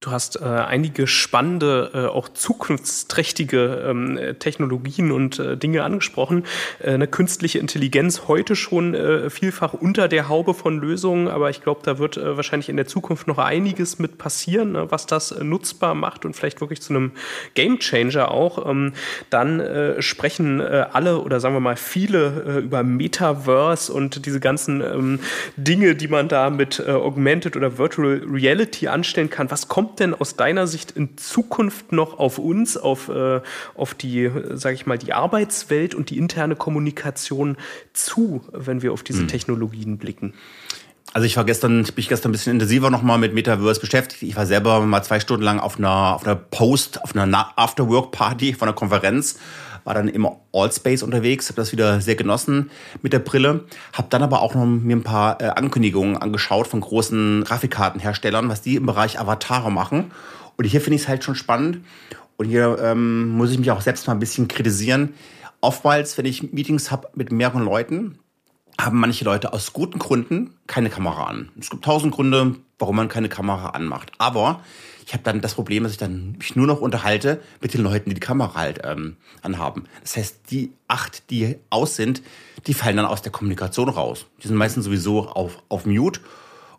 Du hast äh, einige spannende, äh, auch zukunftsträchtige ähm, Technologien und äh, Dinge angesprochen. Äh, eine künstliche Intelligenz heute schon äh, vielfach unter der Haube von Lösungen, aber ich glaube, da wird äh, wahrscheinlich in der Zukunft noch einiges mit passieren, ne, was das nutzbar macht und vielleicht wirklich zu einem Gamechanger auch. Ähm, dann sprechen alle oder sagen wir mal viele über Metaverse und diese ganzen ähm, Dinge, die man da mit Augmented oder Virtual Reality anstellen kann. Was kommt kommt denn aus deiner Sicht in Zukunft noch auf uns, auf, äh, auf die, sage ich mal, die Arbeitswelt und die interne Kommunikation zu, wenn wir auf diese hm. Technologien blicken? Also ich war gestern, ich bin gestern ein bisschen intensiver nochmal mit Metaverse beschäftigt. Ich war selber mal zwei Stunden lang auf einer, auf einer Post, auf einer Afterwork-Party von einer Konferenz war dann im Allspace unterwegs, habe das wieder sehr genossen mit der Brille, habe dann aber auch noch mir ein paar äh, Ankündigungen angeschaut von großen Grafikkartenherstellern, was die im Bereich Avatare machen. Und hier finde ich es halt schon spannend. Und hier ähm, muss ich mich auch selbst mal ein bisschen kritisieren. Oftmals, wenn ich Meetings habe mit mehreren Leuten, haben manche Leute aus guten Gründen keine Kamera an. Es gibt tausend Gründe, warum man keine Kamera anmacht. Aber ich habe dann das Problem, dass ich dann mich nur noch unterhalte mit den Leuten, die die Kamera halt ähm, anhaben. Das heißt, die acht, die aus sind, die fallen dann aus der Kommunikation raus. Die sind meistens sowieso auf, auf Mute.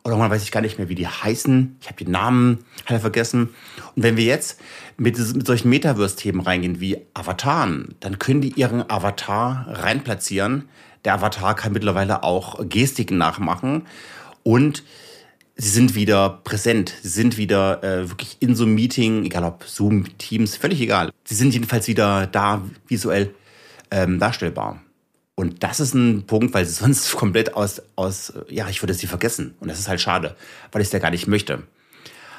Oder man weiß ich gar nicht mehr, wie die heißen. Ich habe die Namen halt vergessen. Und wenn wir jetzt mit, mit solchen Metaverse-Themen reingehen wie Avataren, dann können die ihren Avatar reinplatzieren. Der Avatar kann mittlerweile auch Gestiken nachmachen. Und sie sind wieder präsent, sie sind wieder äh, wirklich in so einem Meeting, egal ob Zoom, Teams, völlig egal. Sie sind jedenfalls wieder da visuell ähm, darstellbar. Und das ist ein Punkt, weil sie sonst komplett aus, aus, ja, ich würde sie vergessen. Und das ist halt schade, weil ich es ja gar nicht möchte.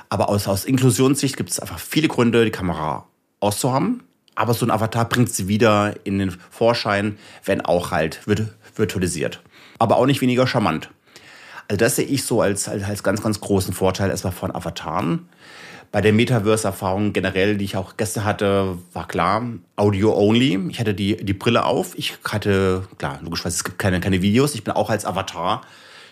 Aber aus, aus Inklusionssicht gibt es einfach viele Gründe, die Kamera auszuhaben. Aber so ein Avatar bringt sie wieder in den Vorschein, wenn auch halt virtualisiert. Aber auch nicht weniger charmant. Also das sehe ich so als, als, als ganz, ganz großen Vorteil erstmal von Avataren. Bei der Metaverse-Erfahrung generell, die ich auch gestern hatte, war klar, Audio-only. Ich hatte die, die Brille auf. Ich hatte, klar, logischerweise, es gibt keine, keine Videos. Ich bin auch als Avatar,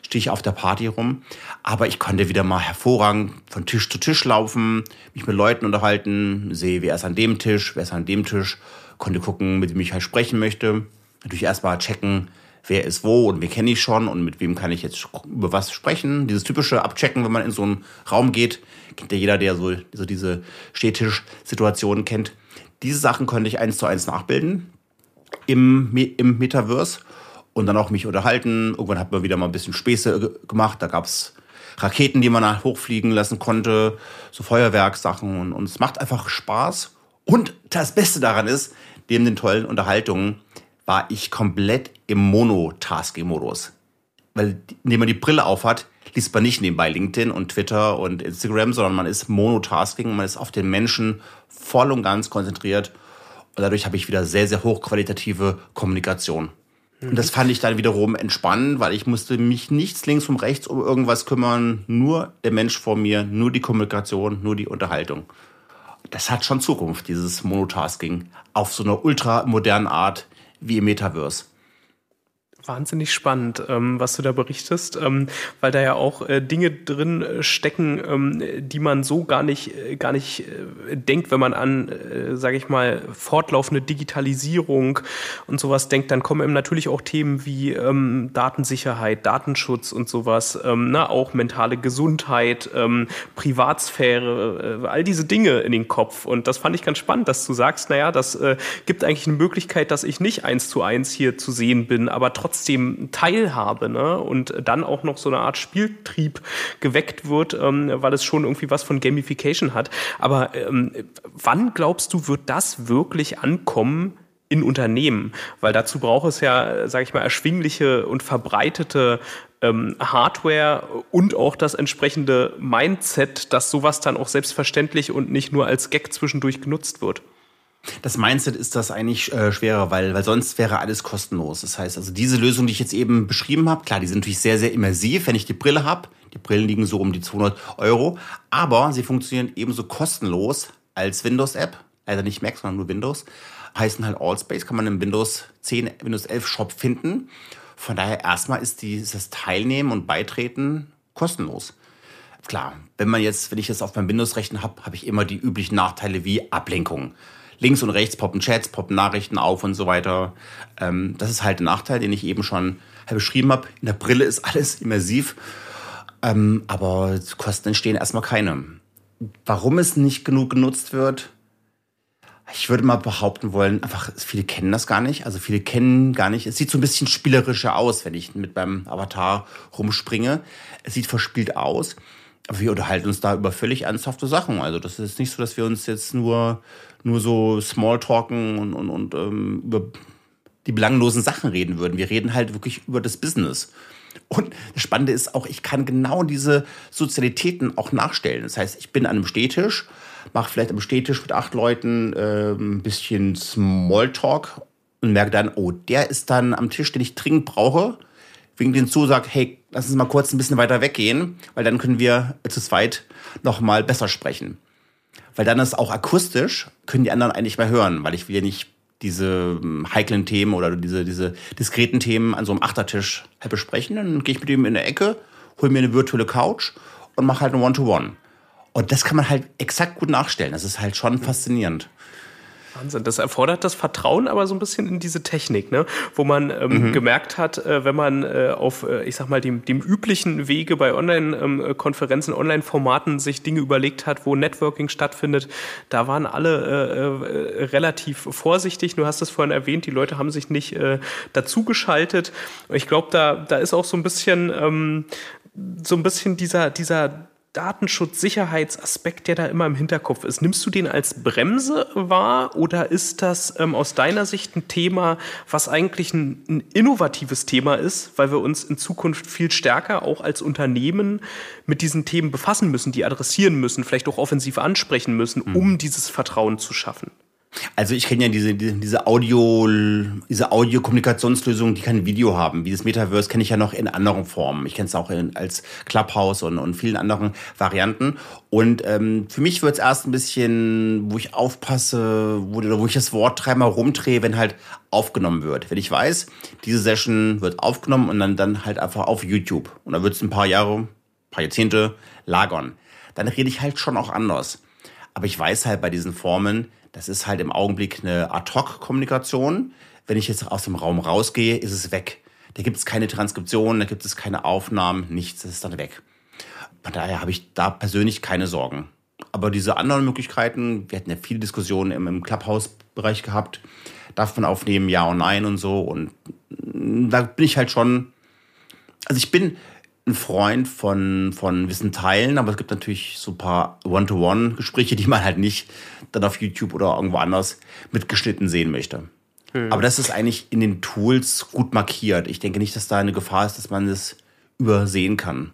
stehe ich auf der Party rum. Aber ich konnte wieder mal hervorragend von Tisch zu Tisch laufen, mich mit Leuten unterhalten, sehe, wer ist an dem Tisch, wer ist an dem Tisch, konnte gucken, mit wem ich halt sprechen möchte. Natürlich erstmal checken, wer ist wo und wen kenne ich schon und mit wem kann ich jetzt über was sprechen. Dieses typische Abchecken, wenn man in so einen Raum geht, kennt ja jeder, der so, so diese Stehtisch-Situationen kennt. Diese Sachen konnte ich eins zu eins nachbilden im, im Metaverse und dann auch mich unterhalten. Irgendwann hat man wieder mal ein bisschen Späße gemacht. Da gab es Raketen, die man hochfliegen lassen konnte, so Feuerwerkssachen und, und es macht einfach Spaß. Und das Beste daran ist, neben den tollen Unterhaltungen, war ich komplett im Monotasking-Modus. Weil, indem man die Brille aufhat, liest man nicht nebenbei LinkedIn und Twitter und Instagram, sondern man ist Monotasking, man ist auf den Menschen voll und ganz konzentriert. Und dadurch habe ich wieder sehr, sehr hochqualitative Kommunikation. Und das fand ich dann wiederum entspannend, weil ich musste mich nichts links und rechts um irgendwas kümmern. Nur der Mensch vor mir, nur die Kommunikation, nur die Unterhaltung. Das hat schon Zukunft, dieses Monotasking. Auf so einer ultramodernen Art, wie im Metaverse wahnsinnig spannend, ähm, was du da berichtest, ähm, weil da ja auch äh, Dinge drin äh, stecken, ähm, die man so gar nicht, äh, gar nicht denkt, wenn man an, äh, sage ich mal, fortlaufende Digitalisierung und sowas denkt. Dann kommen eben natürlich auch Themen wie Datensicherheit, Datenschutz und sowas, na, auch mentale Gesundheit, Privatsphäre, all diese Dinge in den Kopf. Und das fand ich ganz spannend, dass du sagst, naja, das gibt eigentlich eine Möglichkeit, dass ich nicht eins zu eins hier zu sehen bin, aber trotzdem trotzdem Teilhabe ne? und dann auch noch so eine Art Spieltrieb geweckt wird, ähm, weil es schon irgendwie was von Gamification hat. Aber ähm, wann glaubst du, wird das wirklich ankommen? in Unternehmen, weil dazu braucht es ja, sage ich mal, erschwingliche und verbreitete ähm, Hardware und auch das entsprechende Mindset, dass sowas dann auch selbstverständlich und nicht nur als Gag zwischendurch genutzt wird. Das Mindset ist das eigentlich äh, schwerer, weil, weil sonst wäre alles kostenlos. Das heißt, also diese Lösung, die ich jetzt eben beschrieben habe, klar, die sind natürlich sehr, sehr immersiv, wenn ich die Brille habe. Die Brillen liegen so um die 200 Euro, aber sie funktionieren ebenso kostenlos als Windows-App. Leider nicht Mac, sondern nur Windows. Heißen halt Allspace, kann man im Windows 10, Windows 11 Shop finden. Von daher erstmal ist dieses Teilnehmen und Beitreten kostenlos. klar, wenn man jetzt, wenn ich das auf meinem Windows-Rechner habe, habe ich immer die üblichen Nachteile wie Ablenkung. Links und rechts poppen Chats, poppen Nachrichten auf und so weiter. Ähm, das ist halt ein Nachteil, den ich eben schon beschrieben habe. In der Brille ist alles immersiv, ähm, aber Kosten entstehen erstmal keine. Warum es nicht genug genutzt wird, ich würde mal behaupten wollen, einfach viele kennen das gar nicht. Also viele kennen gar nicht. Es sieht so ein bisschen spielerischer aus, wenn ich mit meinem Avatar rumspringe. Es sieht verspielt aus. Aber wir unterhalten uns da über völlig ernsthafte Sachen. Also das ist nicht so, dass wir uns jetzt nur, nur so Smalltalken und, und, und ähm, über die belanglosen Sachen reden würden. Wir reden halt wirklich über das Business. Und das Spannende ist auch, ich kann genau diese Sozialitäten auch nachstellen. Das heißt, ich bin an einem Stehtisch mache vielleicht am Städtisch mit acht Leuten äh, ein bisschen Smalltalk und merke dann, oh, der ist dann am Tisch, den ich dringend brauche. Wegen den zu, sagt, hey, lass uns mal kurz ein bisschen weiter weggehen, weil dann können wir zu zweit noch mal besser sprechen. Weil dann ist auch akustisch, können die anderen eigentlich mehr hören, weil ich will ja nicht diese hm, heiklen Themen oder diese, diese diskreten Themen an so einem Achtertisch halt besprechen. Dann gehe ich mit ihm in der Ecke, hole mir eine virtuelle Couch und mache halt ein One-to-One. -One. Und das kann man halt exakt gut nachstellen. Das ist halt schon faszinierend. Wahnsinn. Das erfordert das Vertrauen aber so ein bisschen in diese Technik, ne? wo man ähm, mhm. gemerkt hat, äh, wenn man äh, auf, äh, ich sag mal, dem, dem üblichen Wege bei Online-Konferenzen, ähm, Online-Formaten sich Dinge überlegt hat, wo Networking stattfindet, da waren alle äh, äh, relativ vorsichtig. Du hast es vorhin erwähnt, die Leute haben sich nicht äh, dazugeschaltet. Ich glaube, da, da ist auch so ein bisschen, ähm, so ein bisschen dieser, dieser Datenschutz-Sicherheitsaspekt, der da immer im Hinterkopf ist. Nimmst du den als Bremse wahr oder ist das ähm, aus deiner Sicht ein Thema, was eigentlich ein, ein, innovatives Thema ist, weil wir uns in Zukunft viel stärker auch als Unternehmen mit diesen Themen befassen müssen, die adressieren müssen, vielleicht auch offensiv ansprechen müssen, mhm. um dieses Vertrauen zu schaffen? Also ich kenne ja diese, diese Audio, diese Audio-Kommunikationslösung, die kein Video haben. Wie das Metaverse kenne ich ja noch in anderen Formen. Ich kenne es auch in, als Clubhouse und, und vielen anderen Varianten. Und ähm, für mich wird es erst ein bisschen, wo ich aufpasse, wo, wo ich das Wort dreimal rumdrehe, wenn halt aufgenommen wird. Wenn ich weiß, diese Session wird aufgenommen und dann, dann halt einfach auf YouTube. Und da wird es ein paar Jahre, ein paar Jahrzehnte lagern. Dann rede ich halt schon auch anders. Aber ich weiß halt bei diesen Formen, das ist halt im Augenblick eine Ad-Hoc-Kommunikation. Wenn ich jetzt aus dem Raum rausgehe, ist es weg. Da gibt es keine Transkription, da gibt es keine Aufnahmen, nichts, das ist dann weg. Von daher habe ich da persönlich keine Sorgen. Aber diese anderen Möglichkeiten, wir hatten ja viele Diskussionen im, Clubhouse-Bereich gehabt, darf man aufnehmen, ja und nein und so. Und da bin ich halt schon, also ich bin, ein Freund von, von Wissen teilen, aber es gibt natürlich so ein paar One-to-One-Gespräche, die man halt nicht dann auf YouTube oder irgendwo anders mitgeschnitten sehen möchte. Hm. Aber das ist eigentlich in den Tools gut markiert. Ich denke nicht, dass da eine Gefahr ist, dass man das übersehen kann.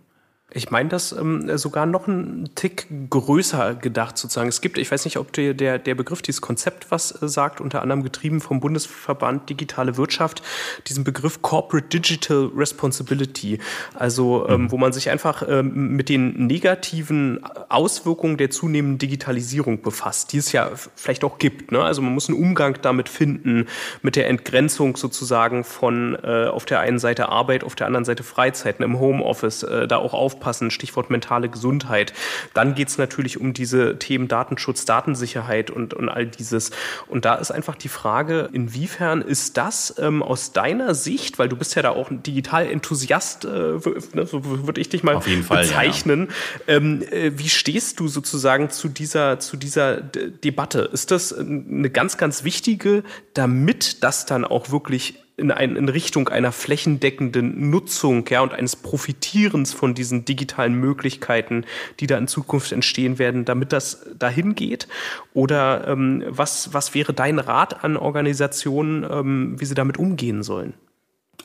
Ich meine das ähm, sogar noch einen Tick größer gedacht sozusagen. Es gibt, ich weiß nicht, ob der, der, der Begriff, dieses Konzept was äh, sagt, unter anderem getrieben vom Bundesverband Digitale Wirtschaft, diesen Begriff Corporate Digital Responsibility. Also ähm, mhm. wo man sich einfach ähm, mit den negativen Auswirkungen der zunehmenden Digitalisierung befasst, die es ja vielleicht auch gibt. Ne? Also man muss einen Umgang damit finden, mit der Entgrenzung sozusagen von äh, auf der einen Seite Arbeit, auf der anderen Seite Freizeiten im Homeoffice, äh, da auch aufpassen aufpassen, Stichwort mentale Gesundheit. Dann geht es natürlich um diese Themen Datenschutz, Datensicherheit und, und all dieses. Und da ist einfach die Frage, inwiefern ist das ähm, aus deiner Sicht, weil du bist ja da auch ein Digital-Enthusiast, äh, ne, so würde ich dich mal bezeichnen. Ja. Ähm, äh, wie stehst du sozusagen zu dieser, zu dieser Debatte? Ist das eine ganz, ganz wichtige, damit das dann auch wirklich in, ein, in Richtung einer flächendeckenden Nutzung ja, und eines Profitierens von diesen digitalen Möglichkeiten, die da in Zukunft entstehen werden, damit das dahin geht? Oder ähm, was, was wäre dein Rat an Organisationen, ähm, wie sie damit umgehen sollen?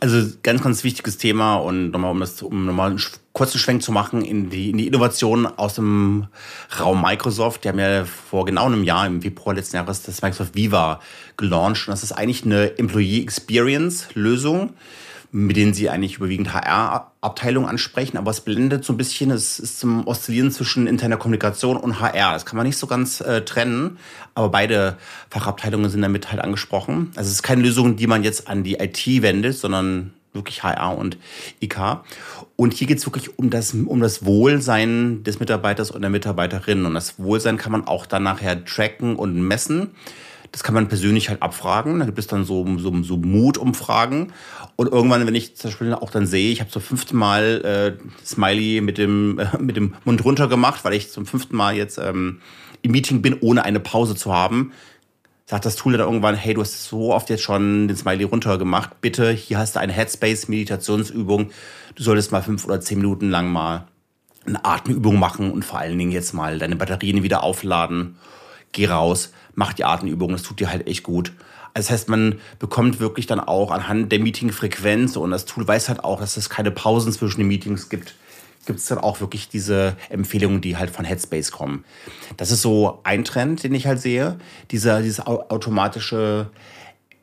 Also ganz, ganz wichtiges Thema und nochmal, um das, um nochmal einen kurzen Schwenk zu machen in die, in die Innovation aus dem Raum Microsoft. Die haben ja vor genau einem Jahr, im Februar letzten Jahres, das Microsoft Viva gelauncht. Und das ist eigentlich eine Employee Experience Lösung mit denen sie eigentlich überwiegend HR-Abteilung ansprechen, aber es blendet so ein bisschen, es ist zum Oszillieren zwischen interner Kommunikation und HR. Das kann man nicht so ganz äh, trennen, aber beide Fachabteilungen sind damit halt angesprochen. Also es ist keine Lösung, die man jetzt an die IT wendet, sondern wirklich HR und IK. Und hier geht es wirklich um das, um das Wohlsein des Mitarbeiters und der Mitarbeiterin. Und das Wohlsein kann man auch dann nachher tracken und messen. Das kann man persönlich halt abfragen. Da gibt es dann so, so, so Mutumfragen. Und irgendwann, wenn ich zum Beispiel auch dann sehe, ich habe zum fünften Mal äh, Smiley mit dem, äh, mit dem Mund runter gemacht, weil ich zum fünften Mal jetzt ähm, im Meeting bin, ohne eine Pause zu haben, sagt das Tool dann irgendwann, hey, du hast so oft jetzt schon den Smiley runter gemacht, bitte, hier hast du eine Headspace-Meditationsübung, du solltest mal fünf oder zehn Minuten lang mal eine Atemübung machen und vor allen Dingen jetzt mal deine Batterien wieder aufladen. Geh raus, mach die Atemübung, das tut dir halt echt gut. Das heißt, man bekommt wirklich dann auch anhand der Meetingfrequenz und das Tool weiß halt auch, dass es keine Pausen zwischen den Meetings gibt, gibt es dann auch wirklich diese Empfehlungen, die halt von Headspace kommen. Das ist so ein Trend, den ich halt sehe, diese, diese automatische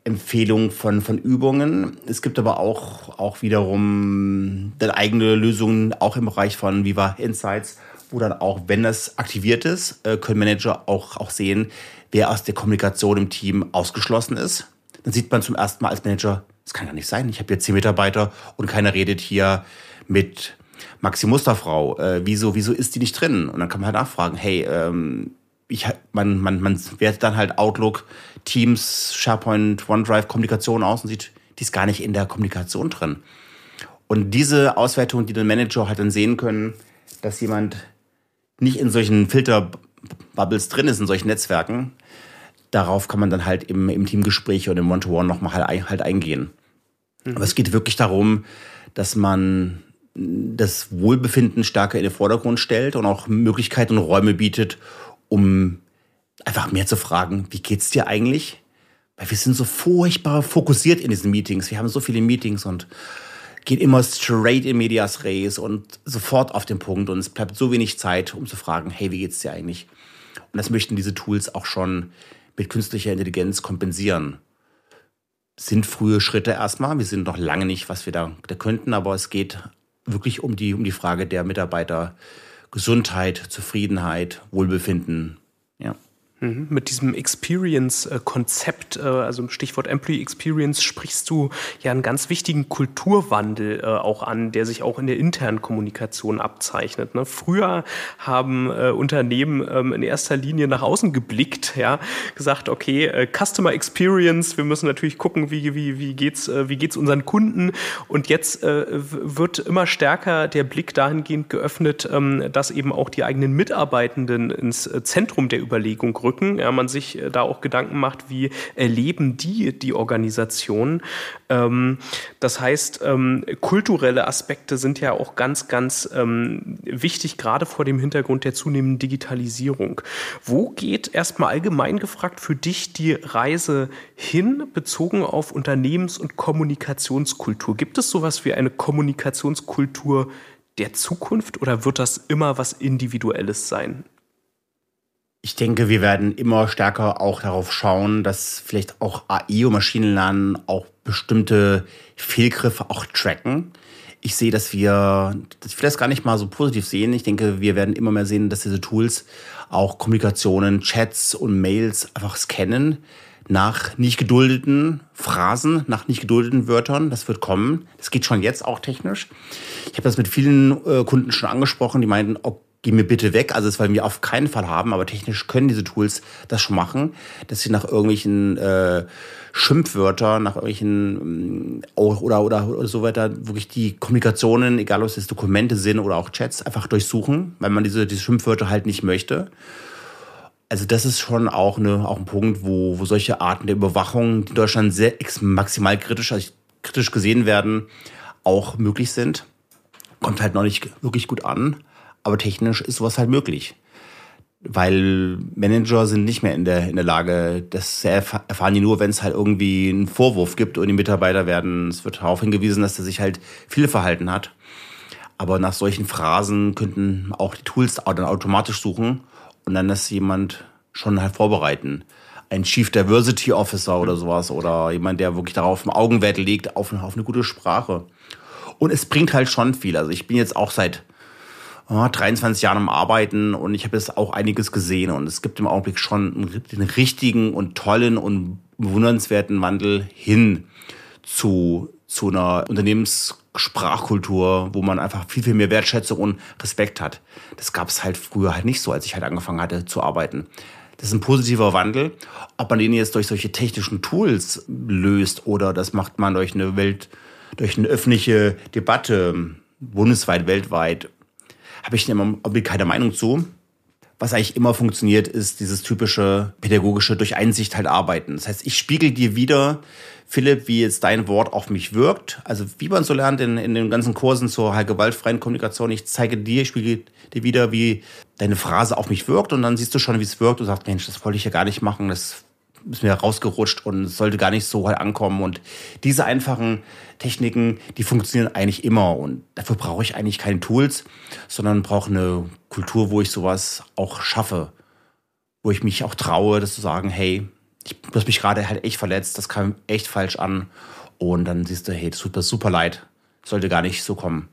Empfehlung von, von Übungen. Es gibt aber auch, auch wiederum dann eigene Lösungen, auch im Bereich von Viva Insights, wo dann auch, wenn das aktiviert ist, äh, können Manager auch, auch sehen, wer aus der Kommunikation im Team ausgeschlossen ist. Dann sieht man zum ersten Mal als Manager, das kann ja nicht sein, ich habe jetzt zehn Mitarbeiter und keiner redet hier mit Maxi Musterfrau, äh, wieso, wieso ist die nicht drin? Und dann kann man halt nachfragen, hey, ähm, ich, man, man, man wertet dann halt Outlook, Teams, SharePoint, OneDrive, Kommunikation aus und sieht, die ist gar nicht in der Kommunikation drin. Und diese Auswertung, die den Manager halt dann sehen können, dass jemand nicht in solchen Filterbubbles drin ist, in solchen Netzwerken, darauf kann man dann halt im, im Teamgespräch oder im One-to-One nochmal halt, halt eingehen. Mhm. Aber es geht wirklich darum, dass man das Wohlbefinden stärker in den Vordergrund stellt und auch Möglichkeiten und Räume bietet, um einfach mehr zu fragen, wie geht's dir eigentlich? Weil wir sind so furchtbar fokussiert in diesen Meetings. Wir haben so viele Meetings und gehen immer straight in medias res und sofort auf den Punkt und es bleibt so wenig Zeit, um zu fragen, hey, wie geht's dir eigentlich? Und das möchten diese Tools auch schon mit künstlicher Intelligenz kompensieren. Sind frühe Schritte erstmal. Wir sind noch lange nicht, was wir da, da könnten, aber es geht wirklich um die, um die Frage der Mitarbeiter Gesundheit, Zufriedenheit, Wohlbefinden. Ja. Mhm. Mit diesem Experience-Konzept, äh, also Stichwort Employee Experience, sprichst du ja einen ganz wichtigen Kulturwandel äh, auch an, der sich auch in der internen Kommunikation abzeichnet. Ne? Früher haben äh, Unternehmen ähm, in erster Linie nach außen geblickt, ja, gesagt, okay, Customer Experience, wir müssen natürlich gucken, wie, wie, wie geht's, wie geht's unseren Kunden. Und jetzt wird immer stärker der Blick dahingehend geöffnet, ähm, dass eben auch die eigenen Mitarbeitenden ins Zentrum der Überlegung rücken. Ja, man sich äh, da auch Gedanken macht, wie erleben die die Organisation. Ähm, das heißt, ähm, kulturelle Aspekte sind ja auch ganz, ganz ähm, wichtig, gerade vor dem Hintergrund der zunehmenden Digitalisierung. Wo geht erstmal allgemein gefragt für dich die Reise hin, bezogen auf Unternehmens- und Kommunikationskultur? Gibt es sowas wie eine Kommunikationskultur der Zukunft oder wird das immer was Individuelles sein? Ich denke, wir werden immer stärker auch darauf schauen, dass vielleicht auch AI und Maschinenlernen auch bestimmte Fehlgriffe auch tracken. Ich sehe, dass wir, das gar nicht mal so positiv sehen. Ich denke, wir werden immer mehr sehen, dass diese Tools auch Kommunikationen, Chats und Mails einfach scannen nach nicht geduldeten Phrasen, nach nicht geduldeten Wörtern. Das wird kommen. Das geht schon jetzt auch technisch. Ich habe das mit vielen äh, Kunden schon angesprochen, die meinten, ob geh mir bitte weg. Also das wollen wir auf keinen Fall haben, aber technisch können diese Tools das schon machen, dass sie nach irgendwelchen äh, Schimpfwörtern, nach irgendwelchen äh, oder, oder, oder so weiter wirklich die Kommunikationen, egal ob es Dokumente sind oder auch Chats, einfach durchsuchen, weil man diese, diese Schimpfwörter halt nicht möchte. Also das ist schon auch, eine, auch ein Punkt, wo, wo solche Arten der Überwachung, die in Deutschland sehr maximal kritisch, also kritisch gesehen werden, auch möglich sind. Kommt halt noch nicht wirklich gut an. Aber technisch ist sowas halt möglich. Weil Manager sind nicht mehr in der, in der Lage, das erfahren die nur, wenn es halt irgendwie einen Vorwurf gibt und die Mitarbeiter werden, es wird darauf hingewiesen, dass er sich halt viel verhalten hat. Aber nach solchen Phrasen könnten auch die Tools dann automatisch suchen und dann das jemand schon halt vorbereiten. Ein Chief Diversity Officer oder sowas oder jemand, der wirklich darauf im Augenwert legt, auf, auf eine gute Sprache. Und es bringt halt schon viel. Also ich bin jetzt auch seit oh, 23 Jahren am Arbeiten und ich habe jetzt auch einiges gesehen und es gibt im Augenblick schon einen richtigen und tollen und bewundernswerten Wandel hin zu zu einer Unternehmenssprachkultur, wo man einfach viel, viel mehr Wertschätzung und Respekt hat. Das gab es halt früher halt nicht so, als ich halt angefangen hatte zu arbeiten. Das ist ein positiver Wandel. Ob man den jetzt durch solche technischen Tools löst oder das macht man durch eine Welt, durch eine öffentliche Debatte, bundesweit, weltweit, habe ich immer keine Meinung zu. Was eigentlich immer funktioniert, ist dieses typische pädagogische durch Einsicht halt arbeiten. Das heißt, ich spiegel dir wieder, Philipp, wie jetzt dein Wort auf mich wirkt. Also wie man so lernt in, in den ganzen Kursen zur halt gewaltfreien Kommunikation. Ich zeige dir, ich spiegel dir wieder, wie deine Phrase auf mich wirkt und dann siehst du schon, wie es wirkt und sagst, Mensch, das wollte ich ja gar nicht machen, das ist mir rausgerutscht und sollte gar nicht so halt ankommen. Und diese einfachen Techniken, die funktionieren eigentlich immer. Und dafür brauche ich eigentlich keine Tools, sondern brauche eine Kultur, wo ich sowas auch schaffe. Wo ich mich auch traue, das zu sagen, hey, ich, hast mich gerade halt echt verletzt, das kam echt falsch an. Und dann siehst du, hey, das tut mir super leid. Sollte gar nicht so kommen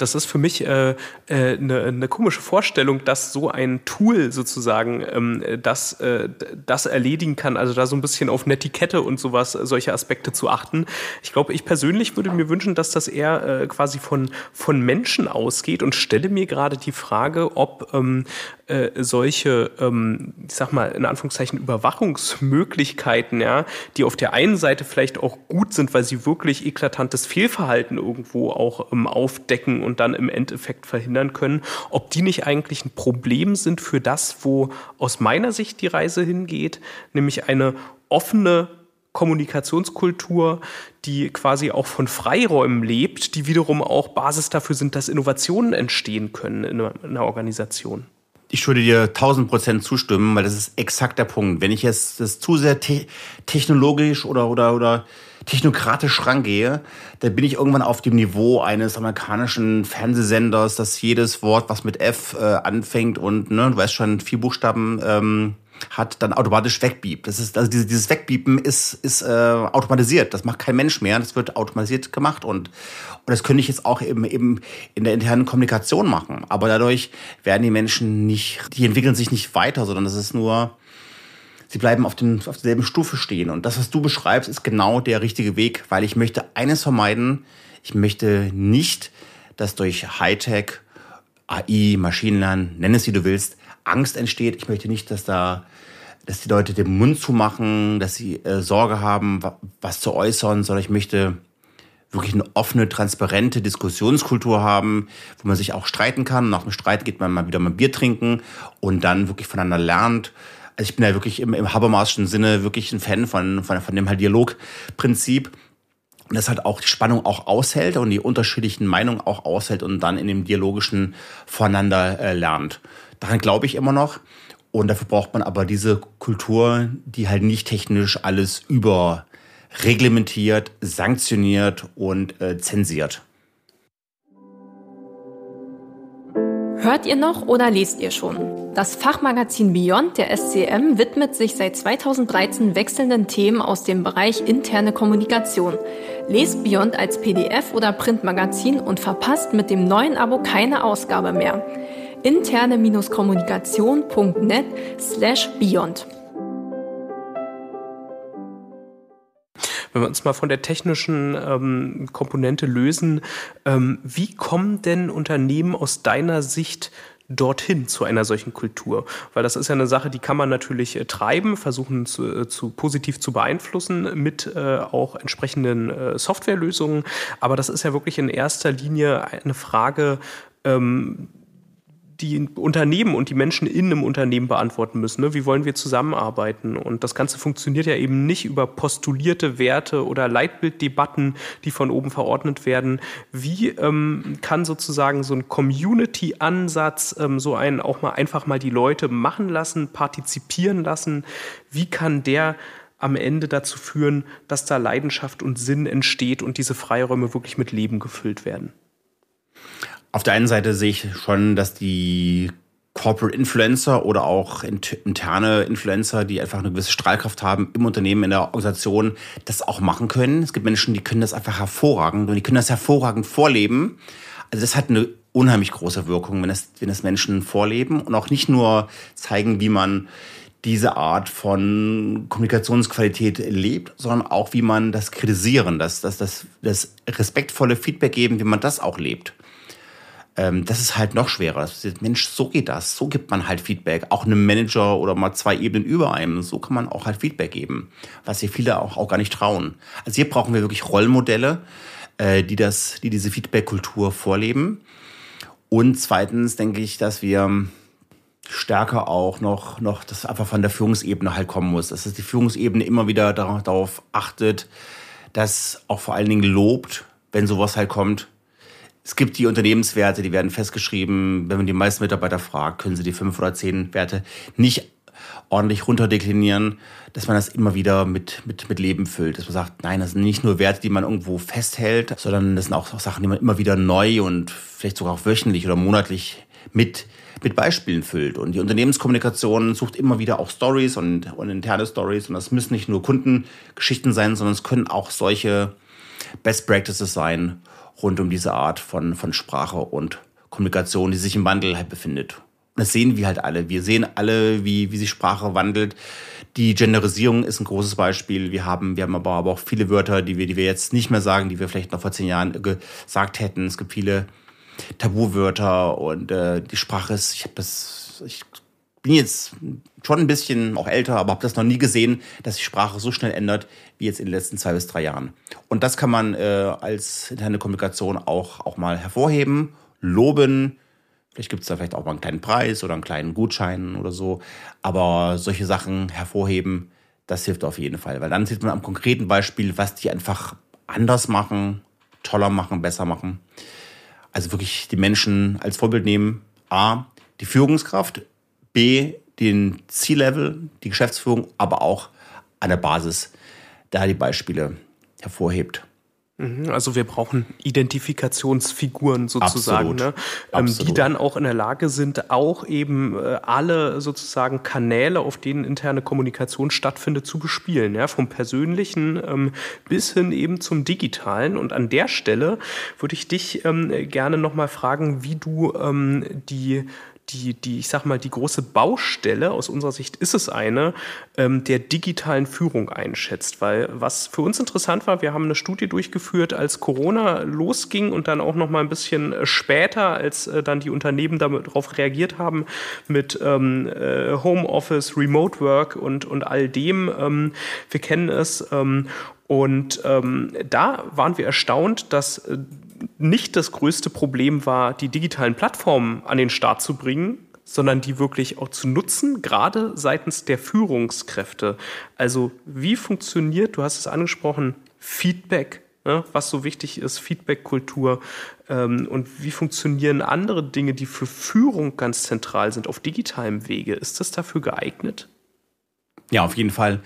das ist für mich äh, äh, eine, eine komische Vorstellung, dass so ein Tool sozusagen ähm, das, äh, das erledigen kann. Also da so ein bisschen auf Netiquette und sowas, solche Aspekte zu achten. Ich glaube, ich persönlich würde mir wünschen, dass das eher äh, quasi von, von Menschen ausgeht und stelle mir gerade die Frage, ob ähm, äh, solche, ähm, ich sag mal, in Anführungszeichen Überwachungsmöglichkeiten, ja, die auf der einen Seite vielleicht auch gut sind, weil sie wirklich eklatantes Fehlverhalten irgendwo auch ähm, aufdecken und dann im Endeffekt verhindern können, ob die nicht eigentlich ein Problem sind für das, wo aus meiner Sicht die Reise hingeht, nämlich eine offene Kommunikationskultur, die quasi auch von Freiräumen lebt, die wiederum auch Basis dafür sind, dass Innovationen entstehen können in einer Organisation ich würde dir 1000 Prozent zustimmen, weil das ist exakt der Punkt. Wenn ich jetzt das zu sehr te technologisch oder, oder, oder technokratisch rangehe, dann bin ich irgendwann auf dem Niveau eines amerikanischen Fernsehsenders, dass jedes Wort, was mit F äh, anfängt und, ne, du weißt schon, vier Buchstaben ähm, hat, dann automatisch wegbiebt. Das ist, also dieses, dieses Wegbiepen ist, ist äh, automatisiert. Das macht kein Mensch mehr. Das wird automatisiert gemacht und, und das könnte ich jetzt auch eben, eben in der internen Kommunikation machen. Aber dadurch werden die Menschen nicht, die entwickeln sich nicht weiter, sondern das ist nur, sie bleiben auf, dem, auf derselben Stufe stehen. Und das, was du beschreibst, ist genau der richtige Weg, weil ich möchte eines vermeiden. Ich möchte nicht, dass durch Hightech, AI, Maschinenlernen, nenn es wie du willst, Angst entsteht. Ich möchte nicht, dass da dass die Leute den Mund zumachen, dass sie äh, Sorge haben, was zu äußern, sondern ich möchte wirklich eine offene, transparente Diskussionskultur haben, wo man sich auch streiten kann. Nach dem Streit geht man mal wieder mal Bier trinken und dann wirklich voneinander lernt. Also ich bin ja wirklich im, im Habermasschen Sinne wirklich ein Fan von, von, von dem halt Dialogprinzip. Und das halt auch die Spannung auch aushält und die unterschiedlichen Meinungen auch aushält und dann in dem dialogischen voneinander äh, lernt. Daran glaube ich immer noch. Und dafür braucht man aber diese Kultur, die halt nicht technisch alles überreglementiert, sanktioniert und äh, zensiert. Hört ihr noch oder lest ihr schon? Das Fachmagazin Beyond der SCM widmet sich seit 2013 wechselnden Themen aus dem Bereich interne Kommunikation. Lest Beyond als PDF oder Printmagazin und verpasst mit dem neuen Abo keine Ausgabe mehr interne-kommunikation.net slash beyond. Wenn wir uns mal von der technischen ähm, Komponente lösen, ähm, wie kommen denn Unternehmen aus deiner Sicht dorthin zu einer solchen Kultur? Weil das ist ja eine Sache, die kann man natürlich äh, treiben, versuchen zu, äh, zu, positiv zu beeinflussen mit äh, auch entsprechenden äh, Softwarelösungen. Aber das ist ja wirklich in erster Linie eine Frage, ähm, die Unternehmen und die Menschen in einem Unternehmen beantworten müssen. Ne? Wie wollen wir zusammenarbeiten? Und das Ganze funktioniert ja eben nicht über postulierte Werte oder Leitbilddebatten, die von oben verordnet werden. Wie ähm, kann sozusagen so ein Community-Ansatz ähm, so einen auch mal einfach mal die Leute machen lassen, partizipieren lassen? Wie kann der am Ende dazu führen, dass da Leidenschaft und Sinn entsteht und diese Freiräume wirklich mit Leben gefüllt werden? Auf der einen Seite sehe ich schon, dass die Corporate Influencer oder auch interne Influencer, die einfach eine gewisse Strahlkraft haben im Unternehmen, in der Organisation, das auch machen können. Es gibt Menschen, die können das einfach hervorragend und die können das hervorragend vorleben. Also das hat eine unheimlich große Wirkung, wenn das, wenn das Menschen vorleben und auch nicht nur zeigen, wie man diese Art von Kommunikationsqualität lebt, sondern auch, wie man das Kritisieren, das, das, das, das respektvolle Feedback geben, wie man das auch lebt. Ähm, das ist halt noch schwerer. Mensch, so geht das. So gibt man halt Feedback. Auch einem Manager oder mal zwei Ebenen über einem. So kann man auch halt Feedback geben. Was hier viele auch, auch gar nicht trauen. Also hier brauchen wir wirklich Rollmodelle, äh, die, das, die diese Feedback-Kultur vorleben. Und zweitens denke ich, dass wir stärker auch noch, noch das einfach von der Führungsebene halt kommen muss. Dass die Führungsebene immer wieder darauf achtet, dass auch vor allen Dingen lobt, wenn sowas halt kommt. Es gibt die Unternehmenswerte, die werden festgeschrieben. Wenn man die meisten Mitarbeiter fragt, können sie die fünf oder zehn Werte nicht ordentlich runterdeklinieren, dass man das immer wieder mit, mit, mit Leben füllt. Dass man sagt, nein, das sind nicht nur Werte, die man irgendwo festhält, sondern das sind auch Sachen, die man immer wieder neu und vielleicht sogar auch wöchentlich oder monatlich mit mit Beispielen füllt. Und die Unternehmenskommunikation sucht immer wieder auch Stories und, und interne Stories. Und das müssen nicht nur Kundengeschichten sein, sondern es können auch solche Best Practices sein rund um diese Art von, von Sprache und Kommunikation, die sich im Wandel halt befindet. Das sehen wir halt alle. Wir sehen alle, wie, wie sich Sprache wandelt. Die Genderisierung ist ein großes Beispiel. Wir haben, wir haben aber, aber auch viele Wörter, die wir, die wir jetzt nicht mehr sagen, die wir vielleicht noch vor zehn Jahren gesagt hätten. Es gibt viele Tabuwörter und äh, die Sprache ist, ich habe das, ich bin jetzt schon ein bisschen auch älter, aber habe das noch nie gesehen, dass die Sprache so schnell ändert wie jetzt in den letzten zwei bis drei Jahren. Und das kann man äh, als interne Kommunikation auch, auch mal hervorheben, loben. Vielleicht gibt es da vielleicht auch mal einen kleinen Preis oder einen kleinen Gutschein oder so. Aber solche Sachen hervorheben, das hilft auf jeden Fall. Weil dann sieht man am konkreten Beispiel, was die einfach anders machen, toller machen, besser machen. Also wirklich die Menschen als Vorbild nehmen. A, die Führungskraft. B, den C-Level, die Geschäftsführung, aber auch an der Basis da die Beispiele hervorhebt. Mhm, also wir brauchen Identifikationsfiguren sozusagen, ne? ähm, die dann auch in der Lage sind, auch eben äh, alle sozusagen Kanäle, auf denen interne Kommunikation stattfindet, zu bespielen. Ja? Vom persönlichen ähm, bis hin eben zum digitalen. Und an der Stelle würde ich dich ähm, gerne nochmal fragen, wie du ähm, die die, die, ich sag mal, die große Baustelle, aus unserer Sicht ist es eine, ähm, der digitalen Führung einschätzt. Weil was für uns interessant war, wir haben eine Studie durchgeführt, als Corona losging und dann auch noch mal ein bisschen äh, später, als äh, dann die Unternehmen darauf reagiert haben mit ähm, äh, Homeoffice, Remote Work und, und all dem. Ähm, wir kennen es. Ähm, und ähm, da waren wir erstaunt, dass äh, nicht das größte Problem war, die digitalen Plattformen an den Start zu bringen, sondern die wirklich auch zu nutzen, gerade seitens der Führungskräfte. Also wie funktioniert, du hast es angesprochen, Feedback, ne, was so wichtig ist, Feedback-Kultur ähm, und wie funktionieren andere Dinge, die für Führung ganz zentral sind, auf digitalem Wege. Ist das dafür geeignet? Ja, auf jeden Fall.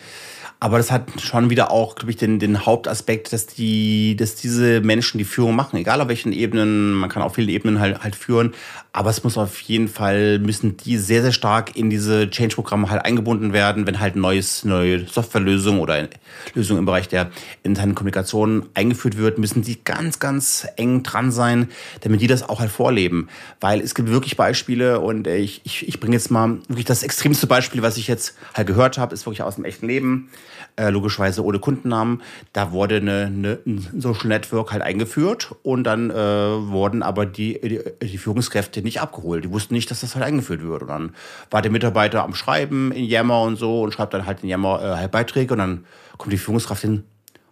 Aber das hat schon wieder auch, glaube ich, den, den Hauptaspekt, dass die, dass diese Menschen die Führung machen, egal auf welchen Ebenen, man kann auf vielen Ebenen halt, halt führen, aber es muss auf jeden Fall, müssen die sehr, sehr stark in diese Change-Programme halt eingebunden werden, wenn halt neues, neue Softwarelösung oder Lösung im Bereich der internen Kommunikation eingeführt wird, müssen die ganz, ganz eng dran sein, damit die das auch halt vorleben. Weil es gibt wirklich Beispiele und ich, ich, ich bringe jetzt mal wirklich das extremste Beispiel, was ich jetzt halt gehört habe, ist wirklich aus dem echten Leben äh, logischerweise ohne Kundennamen. Da wurde eine, eine, ein Social Network halt eingeführt und dann äh, wurden aber die, die, die, Führungskräfte nicht abgeholt. Die wussten nicht, dass das halt eingeführt wird. Und dann war der Mitarbeiter am Schreiben in Yammer und so und schreibt dann halt in Yammer äh, halt Beiträge und dann kommt die Führungskraft hin.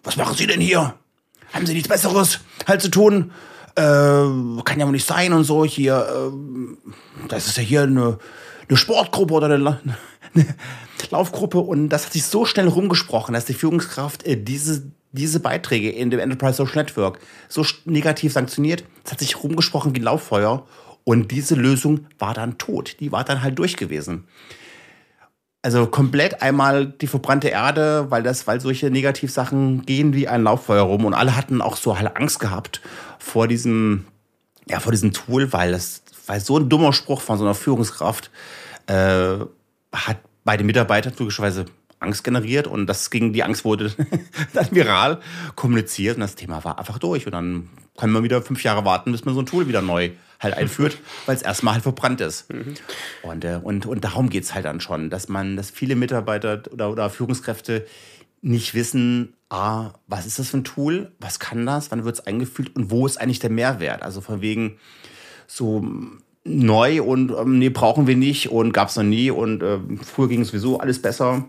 Was machen Sie denn hier? Haben Sie nichts Besseres halt zu tun? Äh, kann ja wohl nicht sein und so. Hier, äh, das ist ja hier eine, eine Sportgruppe oder eine Laufgruppe und das hat sich so schnell rumgesprochen, dass die Führungskraft äh, diese, diese Beiträge in dem Enterprise Social Network so negativ sanktioniert. Es hat sich rumgesprochen wie Lauffeuer und diese Lösung war dann tot. Die war dann halt durch gewesen. Also komplett einmal die verbrannte Erde, weil das, weil solche Negativsachen gehen wie ein Lauffeuer rum und alle hatten auch so halt Angst gehabt vor diesem, ja, vor diesem Tool, weil das, weil so ein dummer Spruch von so einer Führungskraft äh, hat bei den Mitarbeitern logischerweise Angst generiert und das ging, die Angst wurde dann viral kommuniziert und das Thema war einfach durch. Und dann kann man wieder fünf Jahre warten, bis man so ein Tool wieder neu halt einführt, weil es erstmal halt verbrannt ist. Mhm. Und, äh, und, und darum geht es halt dann schon, dass man, dass viele Mitarbeiter oder, oder Führungskräfte nicht wissen, ah, was ist das für ein Tool, was kann das, wann wird es eingeführt und wo ist eigentlich der Mehrwert? Also von wegen so neu und ähm, nee, brauchen wir nicht und gab es noch nie und äh, früher ging sowieso alles besser.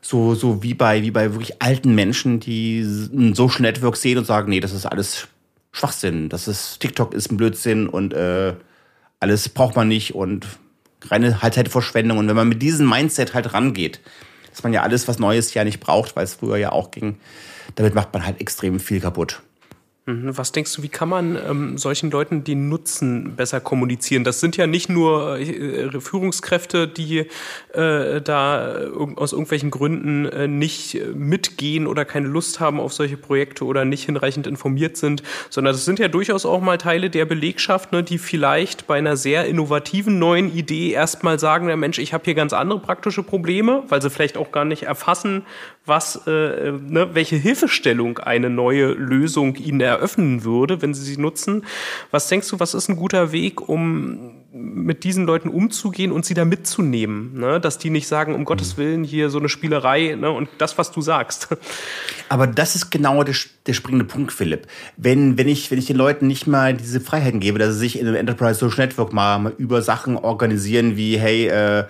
So, so wie bei, wie bei wirklich alten Menschen, die ein Social Network sehen und sagen, nee, das ist alles Schwachsinn. Das ist, TikTok ist ein Blödsinn und äh, alles braucht man nicht und reine Halbzeitverschwendung. Und wenn man mit diesem Mindset halt rangeht, dass man ja alles, was Neues ja nicht braucht, weil es früher ja auch ging, damit macht man halt extrem viel kaputt. Mhm. Was denkst du, wie kann man ähm, solchen Leuten den Nutzen besser kommunizieren? Das sind ja nicht nur äh, Führungskräfte, die äh, da aus irgendwelchen Gründen äh, nicht mitgehen oder keine Lust haben auf solche Projekte oder nicht hinreichend informiert sind, sondern das sind ja durchaus auch mal Teile der Belegschaft, ne, die vielleicht bei einer sehr innovativen neuen Idee erstmal sagen, der Mensch, ich habe hier ganz andere praktische Probleme, weil sie vielleicht auch gar nicht erfassen, was, äh, ne, welche Hilfestellung eine neue Lösung ihnen eröffnen würde, wenn sie sie nutzen. Was denkst du, was ist ein guter Weg, um mit diesen Leuten umzugehen und sie da mitzunehmen? Ne? Dass die nicht sagen, um mhm. Gottes Willen, hier so eine Spielerei ne? und das, was du sagst. Aber das ist genau der, der springende Punkt, Philipp. Wenn, wenn, ich, wenn ich den Leuten nicht mal diese Freiheiten gebe, dass sie sich in einem Enterprise Social Network mal, mal über Sachen organisieren wie, hey, äh,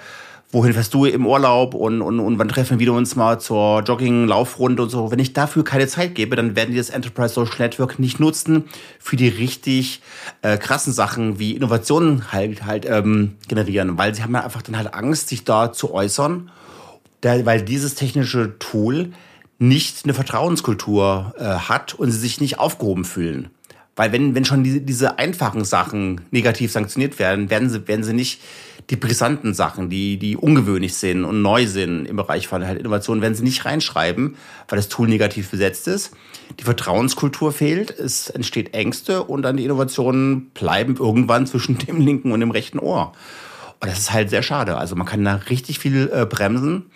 wohin fährst du im Urlaub und, und, und wann treffen wir uns mal zur Jogging-Laufrunde und so. Wenn ich dafür keine Zeit gebe, dann werden die das Enterprise Social Network nicht nutzen für die richtig äh, krassen Sachen wie Innovationen halt, halt ähm, generieren, weil sie haben ja einfach dann halt Angst, sich da zu äußern, da, weil dieses technische Tool nicht eine Vertrauenskultur äh, hat und sie sich nicht aufgehoben fühlen. Weil wenn, wenn schon diese, diese einfachen Sachen negativ sanktioniert werden, werden sie, werden sie nicht die brisanten Sachen, die, die ungewöhnlich sind und neu sind im Bereich von halt Innovation, werden sie nicht reinschreiben, weil das Tool negativ besetzt ist. Die Vertrauenskultur fehlt, es entsteht Ängste und dann die Innovationen bleiben irgendwann zwischen dem linken und dem rechten Ohr. Und das ist halt sehr schade. Also man kann da richtig viel äh, bremsen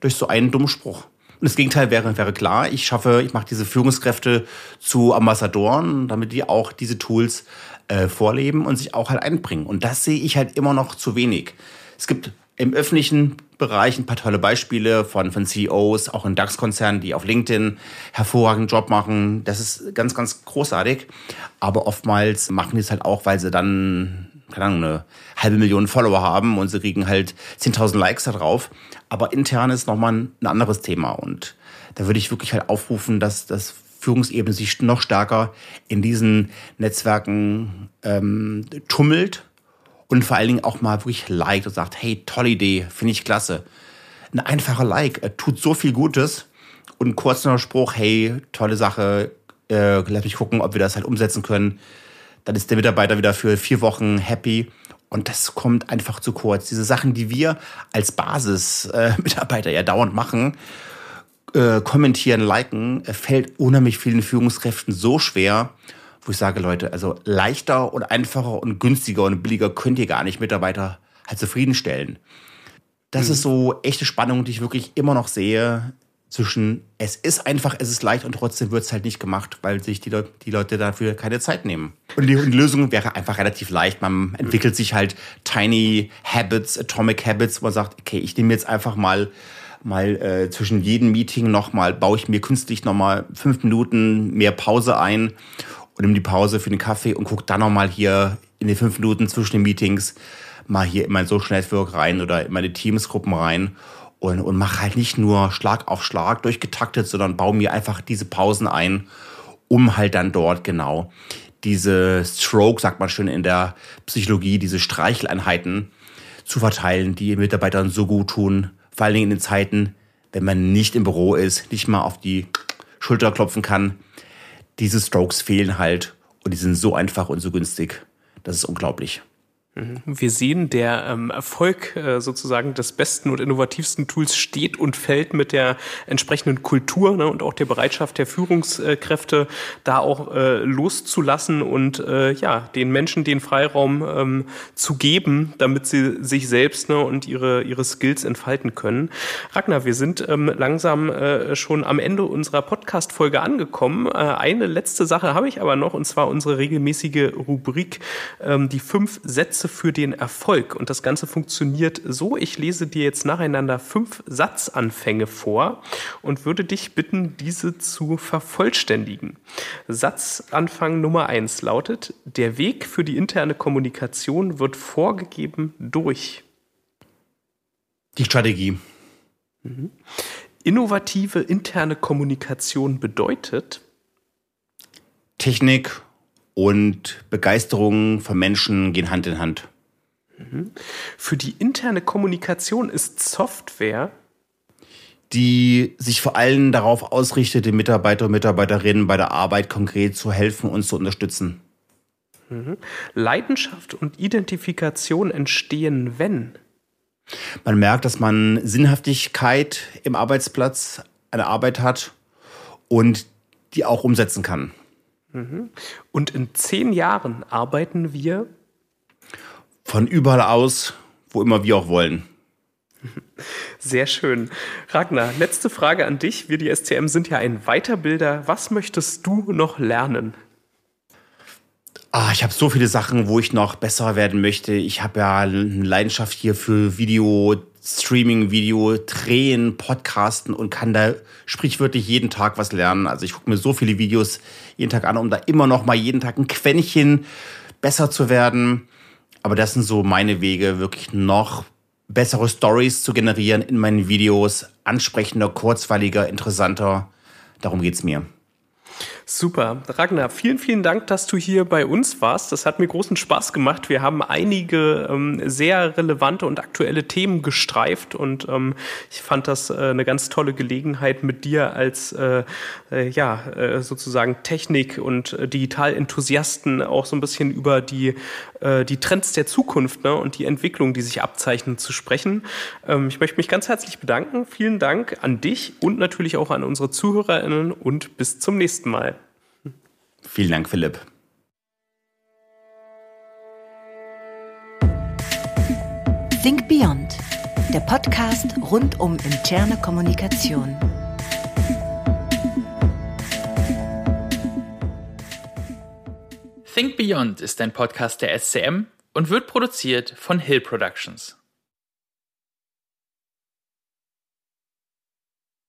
durch so einen dummen Spruch. Und das Gegenteil wäre, wäre klar. Ich schaffe, ich mache diese Führungskräfte zu Ambassadoren, damit die auch diese Tools äh, vorleben und sich auch halt einbringen. Und das sehe ich halt immer noch zu wenig. Es gibt im öffentlichen Bereich ein paar tolle Beispiele von, von CEOs, auch in DAX-Konzernen, die auf LinkedIn hervorragenden Job machen. Das ist ganz, ganz großartig. Aber oftmals machen die es halt auch, weil sie dann, keine Ahnung, eine halbe Million Follower haben und sie kriegen halt 10.000 Likes da drauf. Aber intern ist nochmal ein anderes Thema. Und da würde ich wirklich halt aufrufen, dass das Führungsebene sich noch stärker in diesen Netzwerken ähm, tummelt und vor allen Dingen auch mal wirklich liked und sagt, hey, tolle Idee, finde ich klasse. Ein einfacher Like äh, tut so viel Gutes und ein kurzer Spruch, hey, tolle Sache, äh, lass mich gucken, ob wir das halt umsetzen können. Dann ist der Mitarbeiter wieder für vier Wochen happy und das kommt einfach zu kurz. Diese Sachen, die wir als Basis-Mitarbeiter äh, ja dauernd machen, äh, kommentieren, liken, äh, fällt unheimlich vielen Führungskräften so schwer, wo ich sage, Leute, also leichter und einfacher und günstiger und billiger könnt ihr gar nicht Mitarbeiter halt zufriedenstellen. Das mhm. ist so echte Spannung, die ich wirklich immer noch sehe zwischen es ist einfach, es ist leicht und trotzdem wird es halt nicht gemacht, weil sich die, Le die Leute dafür keine Zeit nehmen. Und die, die, Lösung wäre einfach relativ leicht. Man entwickelt sich halt tiny Habits, Atomic Habits, wo man sagt, okay, ich nehme jetzt einfach mal mal äh, zwischen jedem Meeting nochmal, baue ich mir künstlich nochmal fünf Minuten mehr Pause ein und nehme die Pause für den Kaffee und gucke dann nochmal hier in den fünf Minuten zwischen den Meetings mal hier in mein Social Network rein oder in meine Teamsgruppen rein und, und mache halt nicht nur Schlag auf Schlag durchgetaktet, sondern baue mir einfach diese Pausen ein, um halt dann dort genau diese Stroke, sagt man schön in der Psychologie, diese Streicheleinheiten zu verteilen, die Mitarbeitern so gut tun, vor allen Dingen in den Zeiten, wenn man nicht im Büro ist, nicht mal auf die Schulter klopfen kann. Diese Strokes fehlen halt und die sind so einfach und so günstig. Das ist unglaublich. Wir sehen, der ähm, Erfolg äh, sozusagen des besten und innovativsten Tools steht und fällt mit der entsprechenden Kultur ne, und auch der Bereitschaft der Führungskräfte, da auch äh, loszulassen und äh, ja, den Menschen den Freiraum ähm, zu geben, damit sie sich selbst ne, und ihre, ihre Skills entfalten können. Ragnar, wir sind ähm, langsam äh, schon am Ende unserer Podcast-Folge angekommen. Äh, eine letzte Sache habe ich aber noch, und zwar unsere regelmäßige Rubrik, ähm, die fünf Sätze für den Erfolg. Und das Ganze funktioniert so, ich lese dir jetzt nacheinander fünf Satzanfänge vor und würde dich bitten, diese zu vervollständigen. Satzanfang Nummer eins lautet, der Weg für die interne Kommunikation wird vorgegeben durch die Strategie. Mhm. Innovative interne Kommunikation bedeutet Technik und Begeisterung von Menschen gehen Hand in Hand. Mhm. Für die interne Kommunikation ist Software, die sich vor allem darauf ausrichtet, den Mitarbeiter und Mitarbeiterinnen bei der Arbeit konkret zu helfen und zu unterstützen. Mhm. Leidenschaft und Identifikation entstehen, wenn man merkt, dass man Sinnhaftigkeit im Arbeitsplatz, eine Arbeit hat und die auch umsetzen kann. Mhm. Und in zehn Jahren arbeiten wir von überall aus, wo immer wir auch wollen. Sehr schön. Ragnar, letzte Frage an dich. Wir, die SCM, sind ja ein Weiterbilder. Was möchtest du noch lernen? Ah, ich habe so viele Sachen, wo ich noch besser werden möchte. Ich habe ja eine Leidenschaft hier für Video, Streaming, Video, Drehen, Podcasten und kann da sprichwörtlich jeden Tag was lernen. Also ich gucke mir so viele Videos jeden Tag an, um da immer noch mal jeden Tag ein Quäntchen besser zu werden. Aber das sind so meine Wege, wirklich noch bessere Stories zu generieren in meinen Videos, ansprechender, kurzweiliger, interessanter. Darum geht's mir. Super. Ragnar, vielen, vielen Dank, dass du hier bei uns warst. Das hat mir großen Spaß gemacht. Wir haben einige ähm, sehr relevante und aktuelle Themen gestreift und ähm, ich fand das äh, eine ganz tolle Gelegenheit, mit dir als äh, äh, ja, äh, sozusagen Technik- und äh, Digital-Enthusiasten auch so ein bisschen über die, äh, die Trends der Zukunft ne, und die Entwicklung, die sich abzeichnen, zu sprechen. Ähm, ich möchte mich ganz herzlich bedanken. Vielen Dank an dich und natürlich auch an unsere ZuhörerInnen und bis zum nächsten Mal. Vielen Dank, Philipp. Think Beyond, der Podcast rund um interne Kommunikation. Think Beyond ist ein Podcast der SCM und wird produziert von Hill Productions.